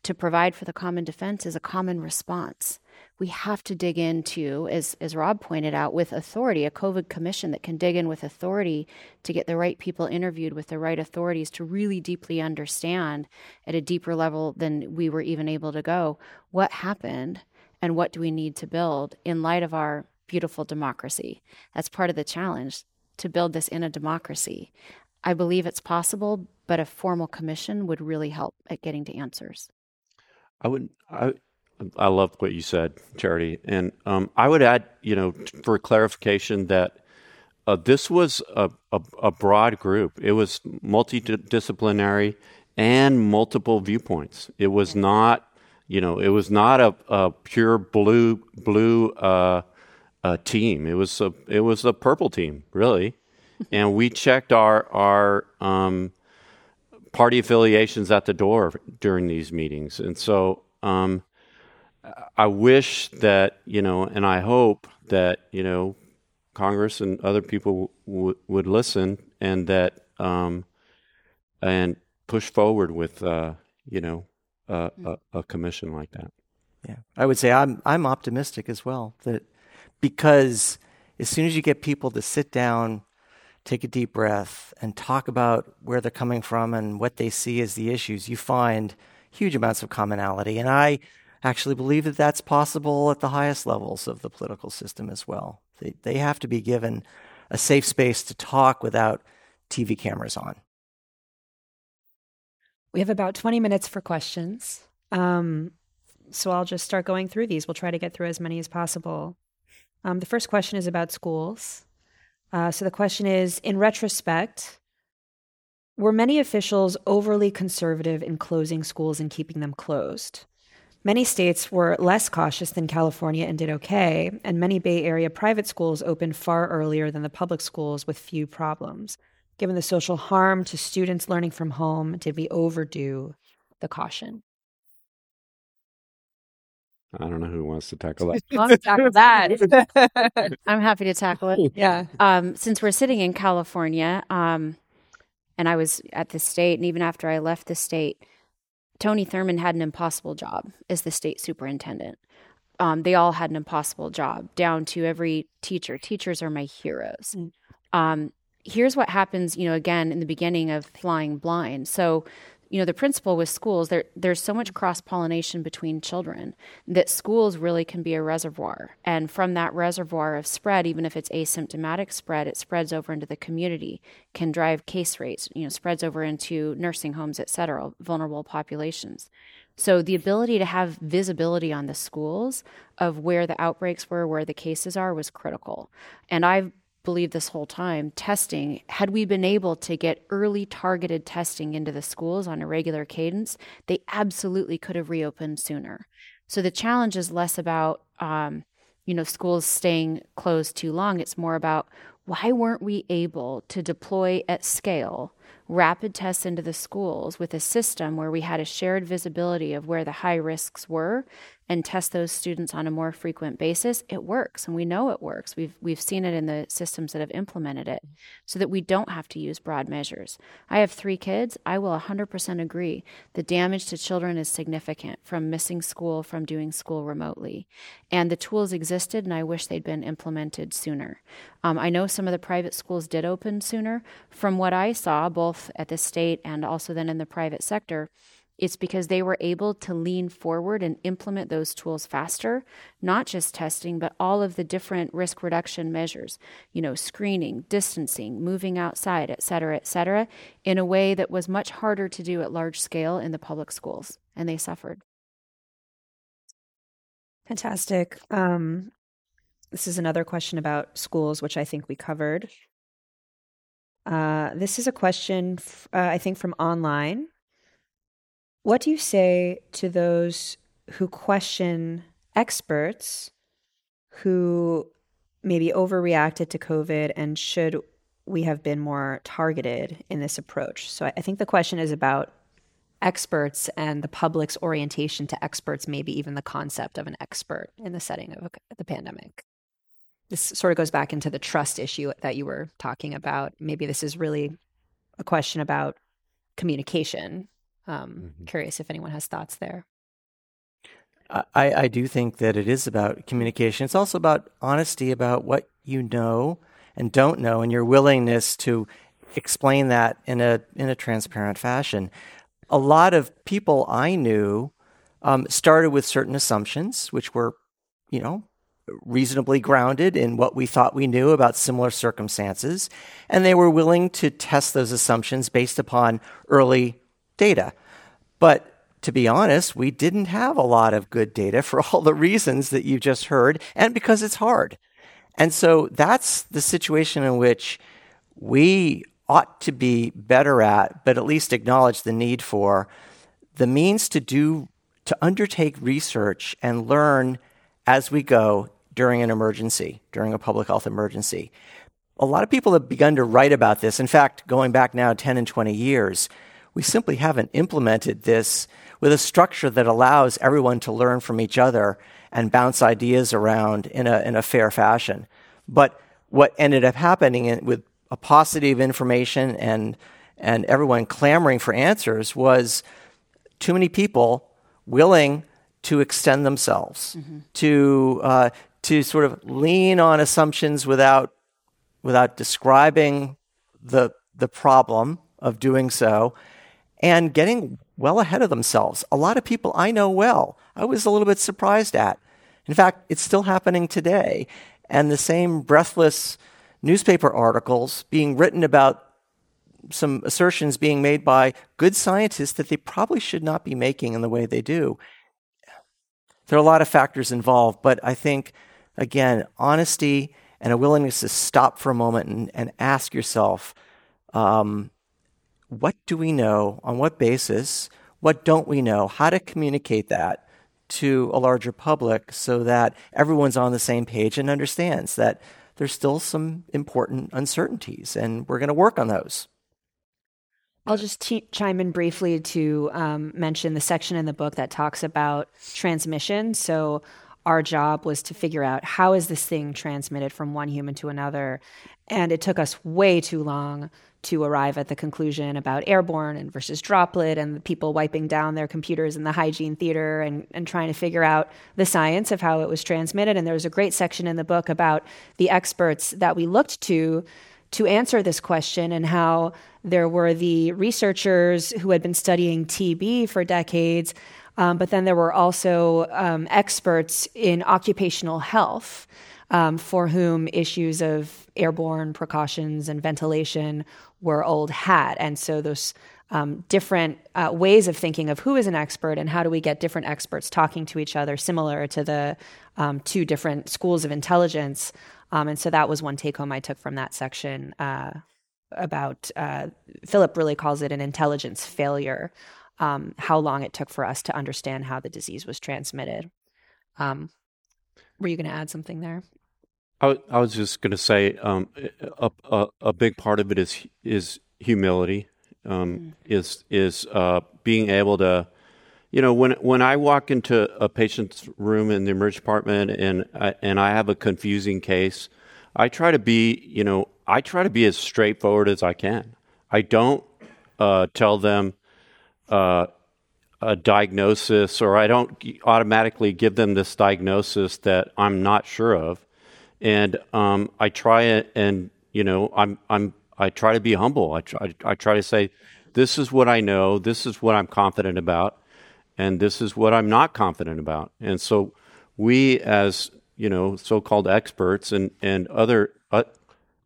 to provide for the common defense is a common response. we have to dig into, as, as Rob pointed out, with authority, a COVID commission that can dig in with authority to get the right people interviewed with the right authorities to really deeply understand at a deeper level than we were even able to go what happened and what do we need to build in light of our beautiful democracy. That's part of the challenge to build this in a democracy. I believe it's possible, but a formal commission would really help at getting to answers. I would I I love what you said, Charity, and um, I would add, you know, for clarification that uh, this was a, a, a, broad group. It was multidisciplinary and multiple viewpoints. It was not, you know, it was not a, a pure blue blue uh, uh, team. It was a it was a purple team, really, and we checked our our um, party affiliations at the door during these meetings, and so. Um, I wish that you know, and I hope that you know, Congress and other people w- would listen and that um, and push forward with uh, you know a, a commission like that. Yeah, I would say I'm I'm optimistic as well that because as soon as you get people to sit down, take a deep breath, and talk about where they're coming from and what they see as the issues, you find huge amounts of commonality. And I actually believe that that's possible at the highest levels of the political system as well. They, they have to be given a safe space to talk without TV cameras on. We have about 20 minutes for questions. Um, so I'll just start going through these. We'll try to get through as many as possible. Um, the first question is about schools. Uh, so the question is In retrospect, were many officials overly conservative in closing schools and keeping them closed? Many states were less cautious than California and did okay, and many Bay Area private schools opened far earlier than the public schools with few problems. Given the social harm to students learning from home, did we overdo the caution? I don't know who wants to tackle that. I'll tackle that. I'm happy to tackle it. Yeah. Um, since we're sitting in California, um, and I was at the state, and even after I left the state, Tony Thurmond had an impossible job as the state superintendent. Um, they all had an impossible job, down to every teacher. Teachers are my heroes. Mm. Um, here's what happens, you know, again in the beginning of flying blind. So you know the principle with schools there there's so much cross pollination between children that schools really can be a reservoir. And from that reservoir of spread even if it's asymptomatic spread it spreads over into the community can drive case rates you know spreads over into nursing homes et cetera vulnerable populations. So the ability to have visibility on the schools of where the outbreaks were where the cases are was critical. And i've believed this whole time testing had we been able to get early targeted testing into the schools on a regular cadence they absolutely could have reopened sooner. So the challenge is less about um, you know schools staying closed too long. It's more about why weren't we able to deploy at scale rapid tests into the schools with a system where we had a shared visibility of where the high risks were and test those students on a more frequent basis, it works. And we know it works. We've, we've seen it in the systems that have implemented it so that we don't have to use broad measures. I have three kids. I will 100% agree. The damage to children is significant from missing school, from doing school remotely. And the tools existed, and I wish they'd been implemented sooner. Um, I know some of the private schools did open sooner. From what I saw, both at the state and also then in the private sector, it's because they were able to lean forward and implement those tools faster, not just testing, but all of the different risk reduction measures, you know, screening, distancing, moving outside, et cetera, et cetera, in a way that was much harder to do at large scale in the public schools. And they suffered. Fantastic. Um, this is another question about schools, which I think we covered. Uh, this is a question, f- uh, I think, from online. What do you say to those who question experts who maybe overreacted to COVID and should we have been more targeted in this approach? So I think the question is about experts and the public's orientation to experts, maybe even the concept of an expert in the setting of the pandemic. This sort of goes back into the trust issue that you were talking about. Maybe this is really a question about communication um, mm-hmm. Curious if anyone has thoughts there. I, I do think that it is about communication. It's also about honesty about what you know and don't know, and your willingness to explain that in a in a transparent fashion. A lot of people I knew um, started with certain assumptions, which were, you know, reasonably grounded in what we thought we knew about similar circumstances, and they were willing to test those assumptions based upon early data. But to be honest, we didn't have a lot of good data for all the reasons that you just heard, and because it's hard. And so that's the situation in which we ought to be better at, but at least acknowledge the need for the means to do, to undertake research and learn as we go during an emergency, during a public health emergency. A lot of people have begun to write about this. In fact, going back now 10 and 20 years, we simply haven't implemented this with a structure that allows everyone to learn from each other and bounce ideas around in a, in a fair fashion. But what ended up happening with a paucity of information and, and everyone clamoring for answers was too many people willing to extend themselves, mm-hmm. to, uh, to sort of lean on assumptions without, without describing the, the problem of doing so and getting well ahead of themselves. A lot of people I know well, I was a little bit surprised at. In fact, it's still happening today. And the same breathless newspaper articles being written about some assertions being made by good scientists that they probably should not be making in the way they do. There are a lot of factors involved, but I think, again, honesty and a willingness to stop for a moment and, and ask yourself, um, what do we know? On what basis? What don't we know? How to communicate that to a larger public so that everyone's on the same page and understands that there's still some important uncertainties, and we're going to work on those. I'll just t- chime in briefly to um, mention the section in the book that talks about transmission. So, our job was to figure out how is this thing transmitted from one human to another, and it took us way too long to arrive at the conclusion about airborne and versus droplet and the people wiping down their computers in the hygiene theater and, and trying to figure out the science of how it was transmitted. And there was a great section in the book about the experts that we looked to to answer this question and how there were the researchers who had been studying TB for decades, um, but then there were also um, experts in occupational health um, for whom issues of airborne precautions and ventilation were old hat. And so those um, different uh, ways of thinking of who is an expert and how do we get different experts talking to each other, similar to the um, two different schools of intelligence. Um, and so that was one take home I took from that section uh, about uh, Phillip really calls it an intelligence failure. Um, how long it took for us to understand how the disease was transmitted. Um, were you going to add something there? I, I was just going to say um, a, a, a, big part of it is is humility, um, mm. is is uh, being able to, you know, when when I walk into a patient's room in the emergency department and I, and I have a confusing case, I try to be, you know, I try to be as straightforward as I can. I don't uh, tell them. Uh, a diagnosis, or I don't automatically give them this diagnosis that I'm not sure of and um, I try and you know I'm I'm I try to be humble. I try I try to say, this is what I know. This is what I'm confident about, and this is what I'm not confident about. And so we, as you know, so-called experts and and other uh,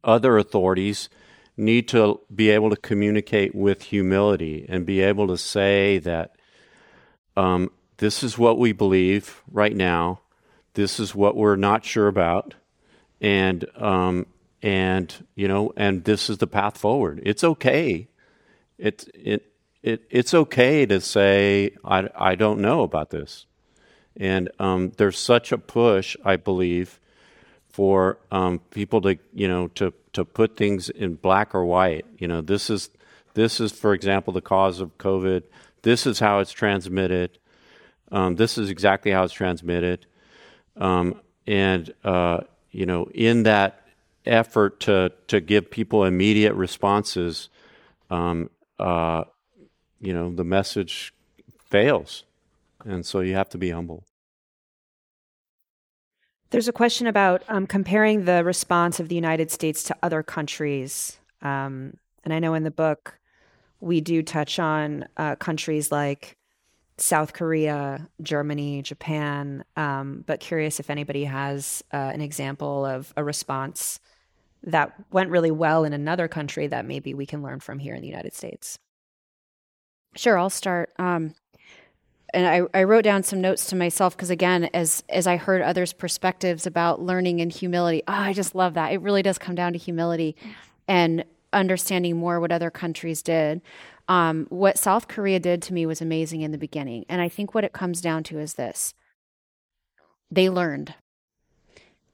other authorities, need to be able to communicate with humility and be able to say that um, this is what we believe right now. This is what we're not sure about and um, and you know, and this is the path forward. It's okay. It's it, it it's okay to say I I don't know about this, and um, there's such a push, I believe, for um, people to you know to to put things in black or white. You know, this is this is, for example, the cause of COVID. This is how it's transmitted. Um, this is exactly how it's transmitted. Um, and uh, you know, in that effort to to give people immediate responses, um, uh, you know, the message fails, and so you have to be humble. There's a question about um, comparing the response of the United States to other countries. Um, and I know in the book, we do touch on uh, countries like South Korea, Germany, Japan, um, but curious if anybody has uh, an example of a response that went really well in another country that maybe we can learn from here in the United States. Sure, I'll start. Um, and I, I wrote down some notes to myself because again, as as I heard others' perspectives about learning and humility, oh, I just love that. It really does come down to humility and understanding more what other countries did. Um, what South Korea did to me was amazing in the beginning. And I think what it comes down to is this they learned.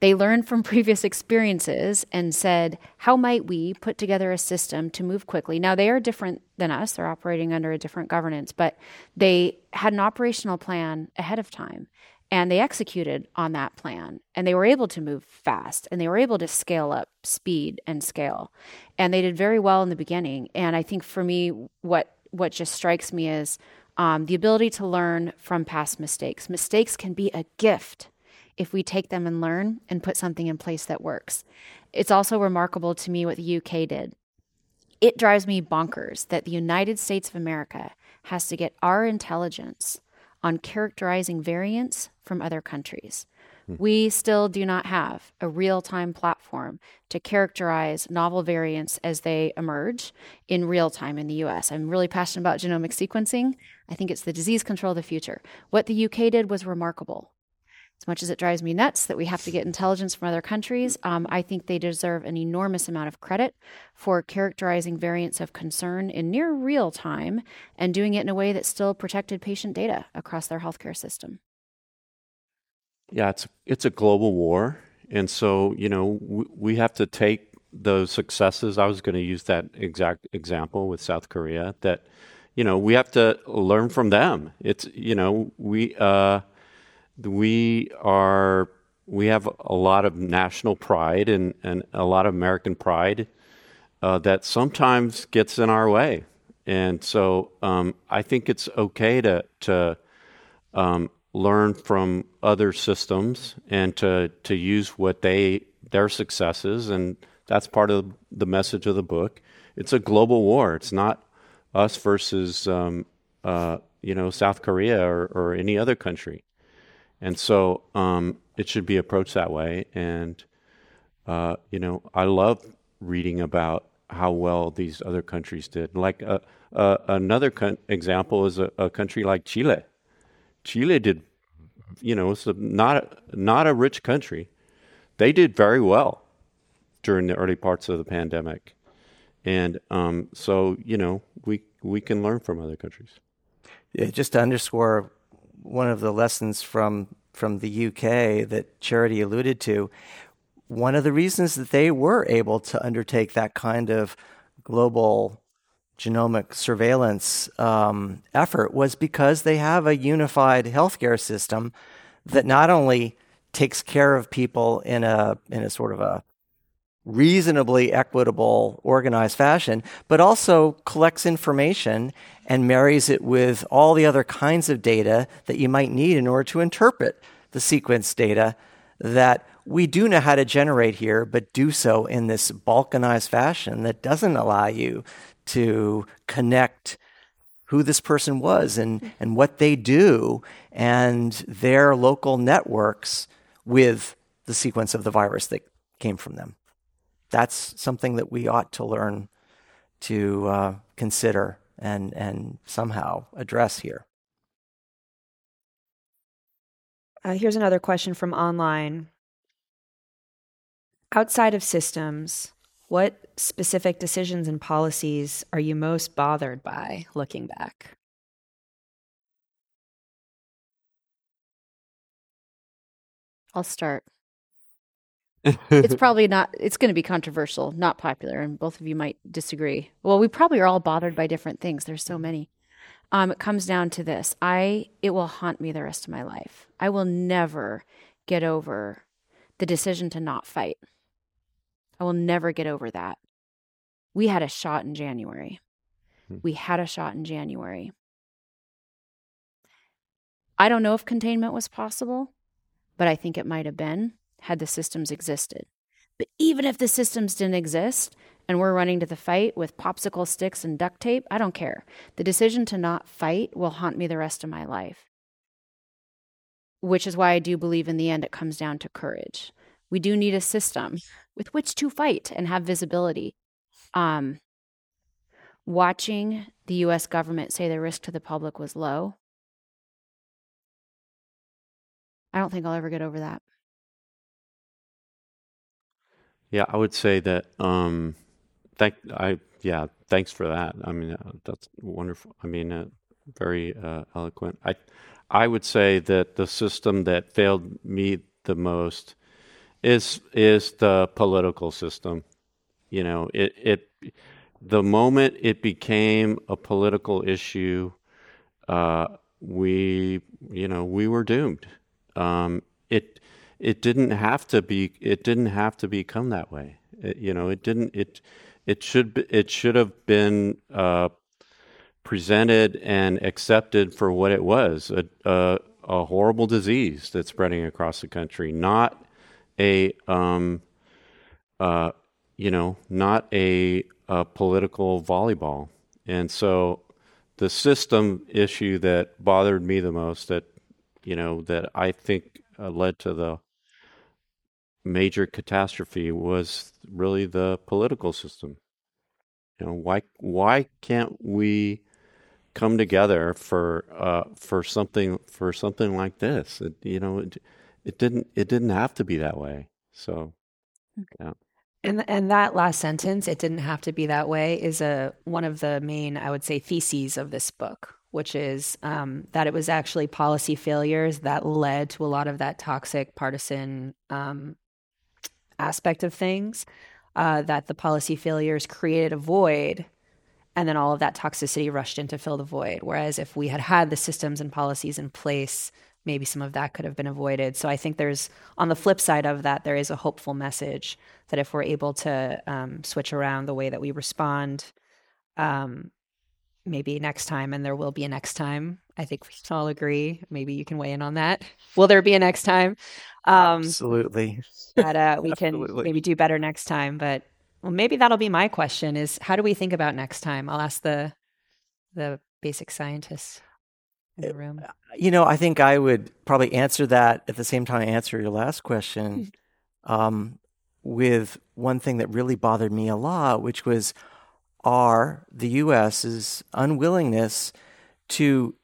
They learned from previous experiences and said, how might we put together a system to move quickly? Now, they are different than us, they're operating under a different governance, but they had an operational plan ahead of time and they executed on that plan and they were able to move fast and they were able to scale up speed and scale and they did very well in the beginning. And i think for me what what just strikes me is um, the ability to learn from past mistakes. Mistakes can be a gift if we take them and learn and put something in place that works it's also remarkable to me what the uk did it drives me bonkers that the united states of america has to get our intelligence on characterizing variants from other countries. Hmm. We still do not have a real time platform to characterize novel variants as they emerge in real time in the US. I'm really passionate about genomic sequencing. I think it's the disease control of the future. What the UK did was remarkable as much as it drives me nuts that we have to get intelligence from other countries, um, I think they deserve an enormous amount of credit for characterizing variants of concern in near real time and doing it in a way that still protected patient data across their healthcare system. Yeah, it's it's a global war, and so you know we, we have to take those successes. I was going to use that exact example with South Korea. That you know we have to learn from them. It's you know we. Uh, we are we have a lot of national pride and, and a lot of American pride uh, that sometimes gets in our way. And so um, I think it's okay to to um, learn from other systems and to to use what they their successes, and that's part of the message of the book. It's a global war. It's not us versus um, uh, you know South Korea or, or any other country. And so um, it should be approached that way. And, uh, you know, I love reading about how well these other countries did. Like uh, uh, another con- example is a, a, country like Chile. Chile did, you know, it's a, not, not a rich country. They did very well during the early parts of the pandemic. And um, so, you know, we, we can learn from other countries. Yeah, just to underscore one of the lessons from from the UK that Charity alluded to. One of the reasons that they were able to undertake that kind of global genomic surveillance um, effort was because they have a unified healthcare system that not only takes care of people in a in a sort of a reasonably equitable, organized fashion, but also collects information and marries it with all the other kinds of data that you might need in order to interpret the sequence data that we do know how to generate here, but do so in this balkanized fashion that doesn't allow you to connect who this person was and, and what they do and their local networks with the sequence of the virus that came from them that's something that we ought to learn to uh, consider and, and somehow address here. Uh, here's another question from online. Outside of systems, what specific decisions and policies are you most bothered by looking back? I'll start it's probably not it's going to be controversial not popular and both of you might disagree. Well we probably are all bothered by different things. There's so many. Um, it comes down to this. I it will haunt me the rest of my life. I will never get over the decision to not fight. I will never get over that. We had a shot in january. Hmm. we had a shot in january. I don't know if containment was possible but i think it might have been had the systems existed. But even if the systems didn't exist and we're running to the fight with popsicle sticks and duct tape, I don't care. The decision to not fight will haunt me the rest of my life. Which is why I do believe in the end it comes down to courage. We do need a system with which to fight and have visibility. Um, watching the US government say the risk to the public was low, I don't think I'll ever get over that. Yeah, I would say that. Um, thank I yeah, thanks for that. I mean, uh, that's wonderful. I mean, uh, very uh, eloquent. I I would say that the system that failed me the most is is the political system. You know, it it the moment it became a political issue, uh, we you know we were doomed. Um, it it didn't have to be. It didn't have to become that way. It, you know, it didn't. It it should be, it should have been uh, presented and accepted for what it was a, a, a horrible disease that's spreading across the country, not a um, uh, you know, not a, a political volleyball. And so the system issue that bothered me the most that you know that I think uh, led to the major catastrophe was really the political system. You know, why why can't we come together for uh, for something for something like this? It, you know, it, it didn't it didn't have to be that way. So, yeah. And and that last sentence, it didn't have to be that way, is a one of the main, I would say, theses of this book, which is um, that it was actually policy failures that led to a lot of that toxic partisan um, aspect of things. Uh, that the policy failures created a void, and then all of that toxicity rushed in to fill the void. Whereas if we had had the systems and policies in place maybe some of that could have been avoided. So I think there's, on the flip side of that, there is a hopeful message that if we're able to um, switch around the way that we respond, um, maybe next time, and there will be a next time. I think we can all agree. Maybe you can weigh in on that. Will there be a next time? Um, Absolutely. That uh, we can maybe do better next time. But well, maybe that'll be my question: is how do we think about next time? I'll ask the the basic scientists in the room? You know, I think I would probably answer that at the same time I answer your last question hmm. um, with one thing that really bothered me a lot, which was our, the US's unwillingness to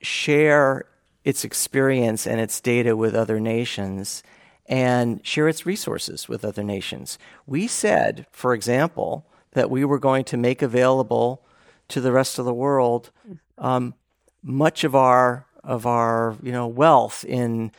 share its experience and its data with other nations and share its resources with other nations. We said, for example, that we were going to make available to the rest of the world um, much of our of our you know wealth in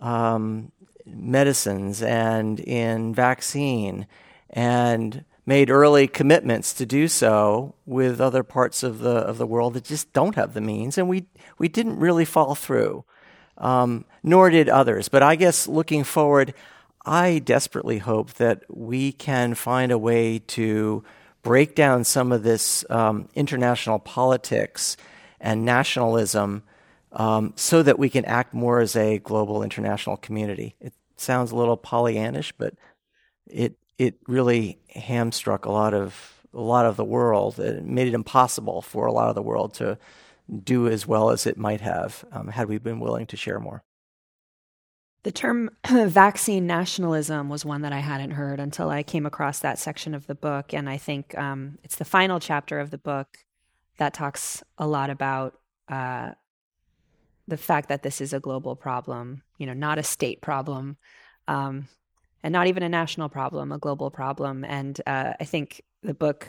um, medicines and in vaccine, and made early commitments to do so with other parts of the of the world that just don't have the means, and we we didn't really fall through, um, nor did others. But I guess looking forward, I desperately hope that we can find a way to break down some of this um, international politics and nationalism um, so that we can act more as a global international community. It sounds a little Pollyannish, but it it really hamstruck a lot of a lot of the world. It made it impossible for a lot of the world to do as well as it might have um, had we been willing to share more. The term vaccine nationalism was one that I hadn't heard until I came across that section of the book. And I think um, it's the final chapter of the book that talks a lot about uh, the fact that this is a global problem, you know, not a state problem, um, and not even a national problem, a global problem. And uh, I think the book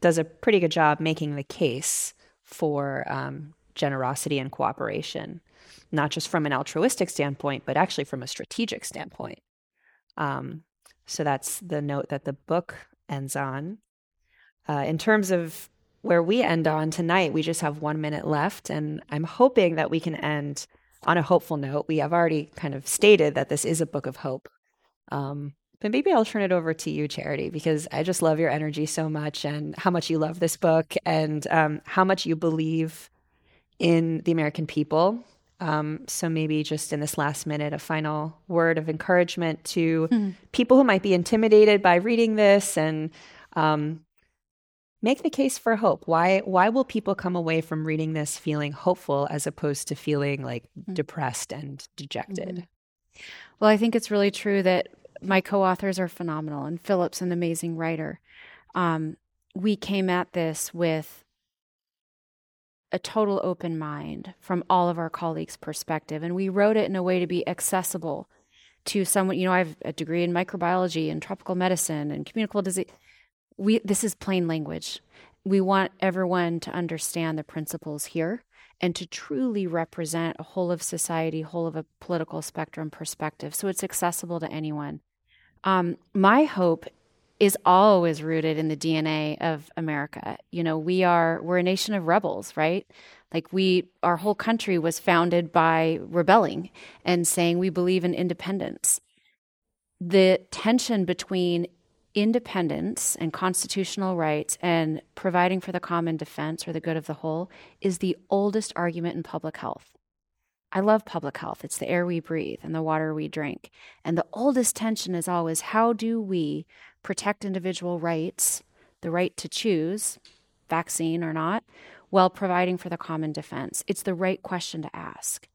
does a pretty good job making the case for um, generosity and cooperation, not just from an altruistic standpoint, but actually from a strategic standpoint. Um, so that's the note that the book ends on. Uh, in terms of where we end on tonight, we just have one minute left. And I'm hoping that we can end on a hopeful note. We have already kind of stated that this is a book of hope. Um, but maybe I'll turn it over to you, Charity, because I just love your energy so much and how much you love this book and um, how much you believe in the American people. Um, so maybe just in this last minute, a final word of encouragement to mm-hmm. people who might be intimidated by reading this and um, make the case for hope. Why why will people come away from reading this feeling hopeful as opposed to feeling like mm-hmm. depressed and dejected? Mm-hmm. Well, I think it's really true that my co-authors are phenomenal, and Phillip's an amazing writer. Um, we came at this with a total open mind from all of our colleagues' perspective. And we wrote it in a way to be accessible to someone. You know, I have a degree in microbiology and tropical medicine and communicable disease. We this is plain language. We want everyone to understand the principles here and to truly represent a whole of society, whole of a political spectrum perspective. So it's accessible to anyone. Um, my hope is always rooted in the DNA of America. You know, we are we're a nation of rebels, right? Like we our whole country was founded by rebelling and saying we believe in independence. The tension between independence and constitutional rights and providing for the common defense or the good of the whole is the oldest argument in public health. I love public health. It's the air we breathe and the water we drink. And the oldest tension is always how do we protect individual rights, the right to choose, vaccine or not, while providing for the common defense. It's the right question to ask.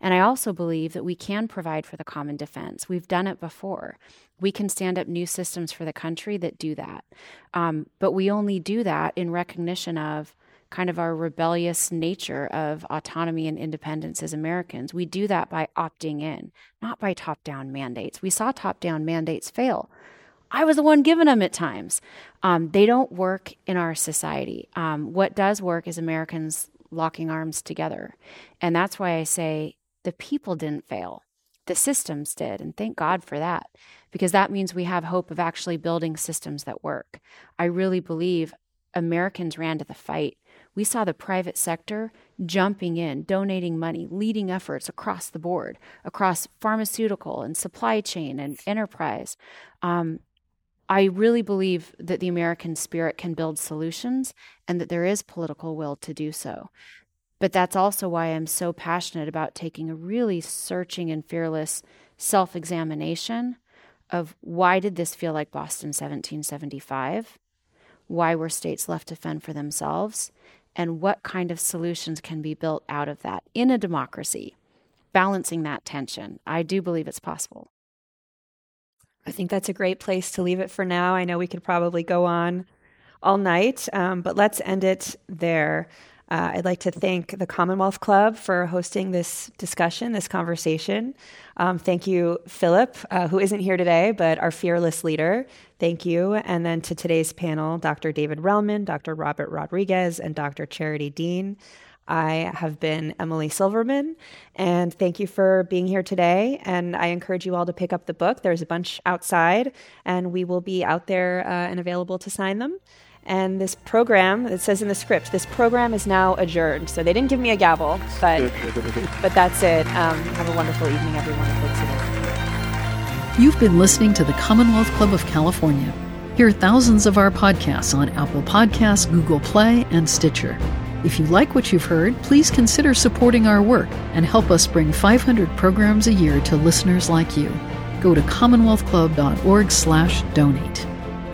And I also believe that we can provide for the common defense. We've done it before. We can stand up new systems for the country that do that. Um, but we only do that in recognition of kind of our rebellious nature of autonomy and independence as Americans. We do that by opting in, not by top down mandates. We saw top down mandates fail. I was the one giving them at times. Um, they don't work in our society. Um, what does work is Americans locking arms together. And that's why I say the people didn't fail, the systems did. And thank God for that, because that means we have hope of actually building systems that work. I really believe Americans ran to the fight. We saw the private sector jumping in, donating money, leading efforts across the board, across pharmaceutical and supply chain and enterprise. Um, I really believe that the American spirit can build solutions and that there is political will to do so. But that's also why I'm so passionate about taking a really searching and fearless self examination of why did this feel like Boston 1775? Why were states left to fend for themselves? And what kind of solutions can be built out of that in a democracy? Balancing that tension. I do believe it's possible. I think that's a great place to leave it for now. I know we could probably go on all night, um, but let's end it there. Uh, I'd like to thank the Commonwealth Club for hosting this discussion, this conversation. Um, thank you, Phillip, uh, who isn't here today, but our fearless leader. Thank you. And then to today's panel, Dr. David Relman, Dr. Robert Rodriguez, and Dr. Charity Dean. I have been Emily Silverman, and thank you for being here today. And I encourage you all to pick up the book. There's a bunch outside, and we will be out there uh, and available to sign them. And this program, it says in the script, this program is now adjourned. So they didn't give me a gavel, but but that's it. Um, have a wonderful evening, everyone. You've been listening to the Commonwealth Club of California. Hear thousands of our podcasts on Apple Podcasts, Google Play, and Stitcher. If you like what you've heard, please consider supporting our work and help us bring 500 programs a year to listeners like you. Go to commonwealthclub.org/donate.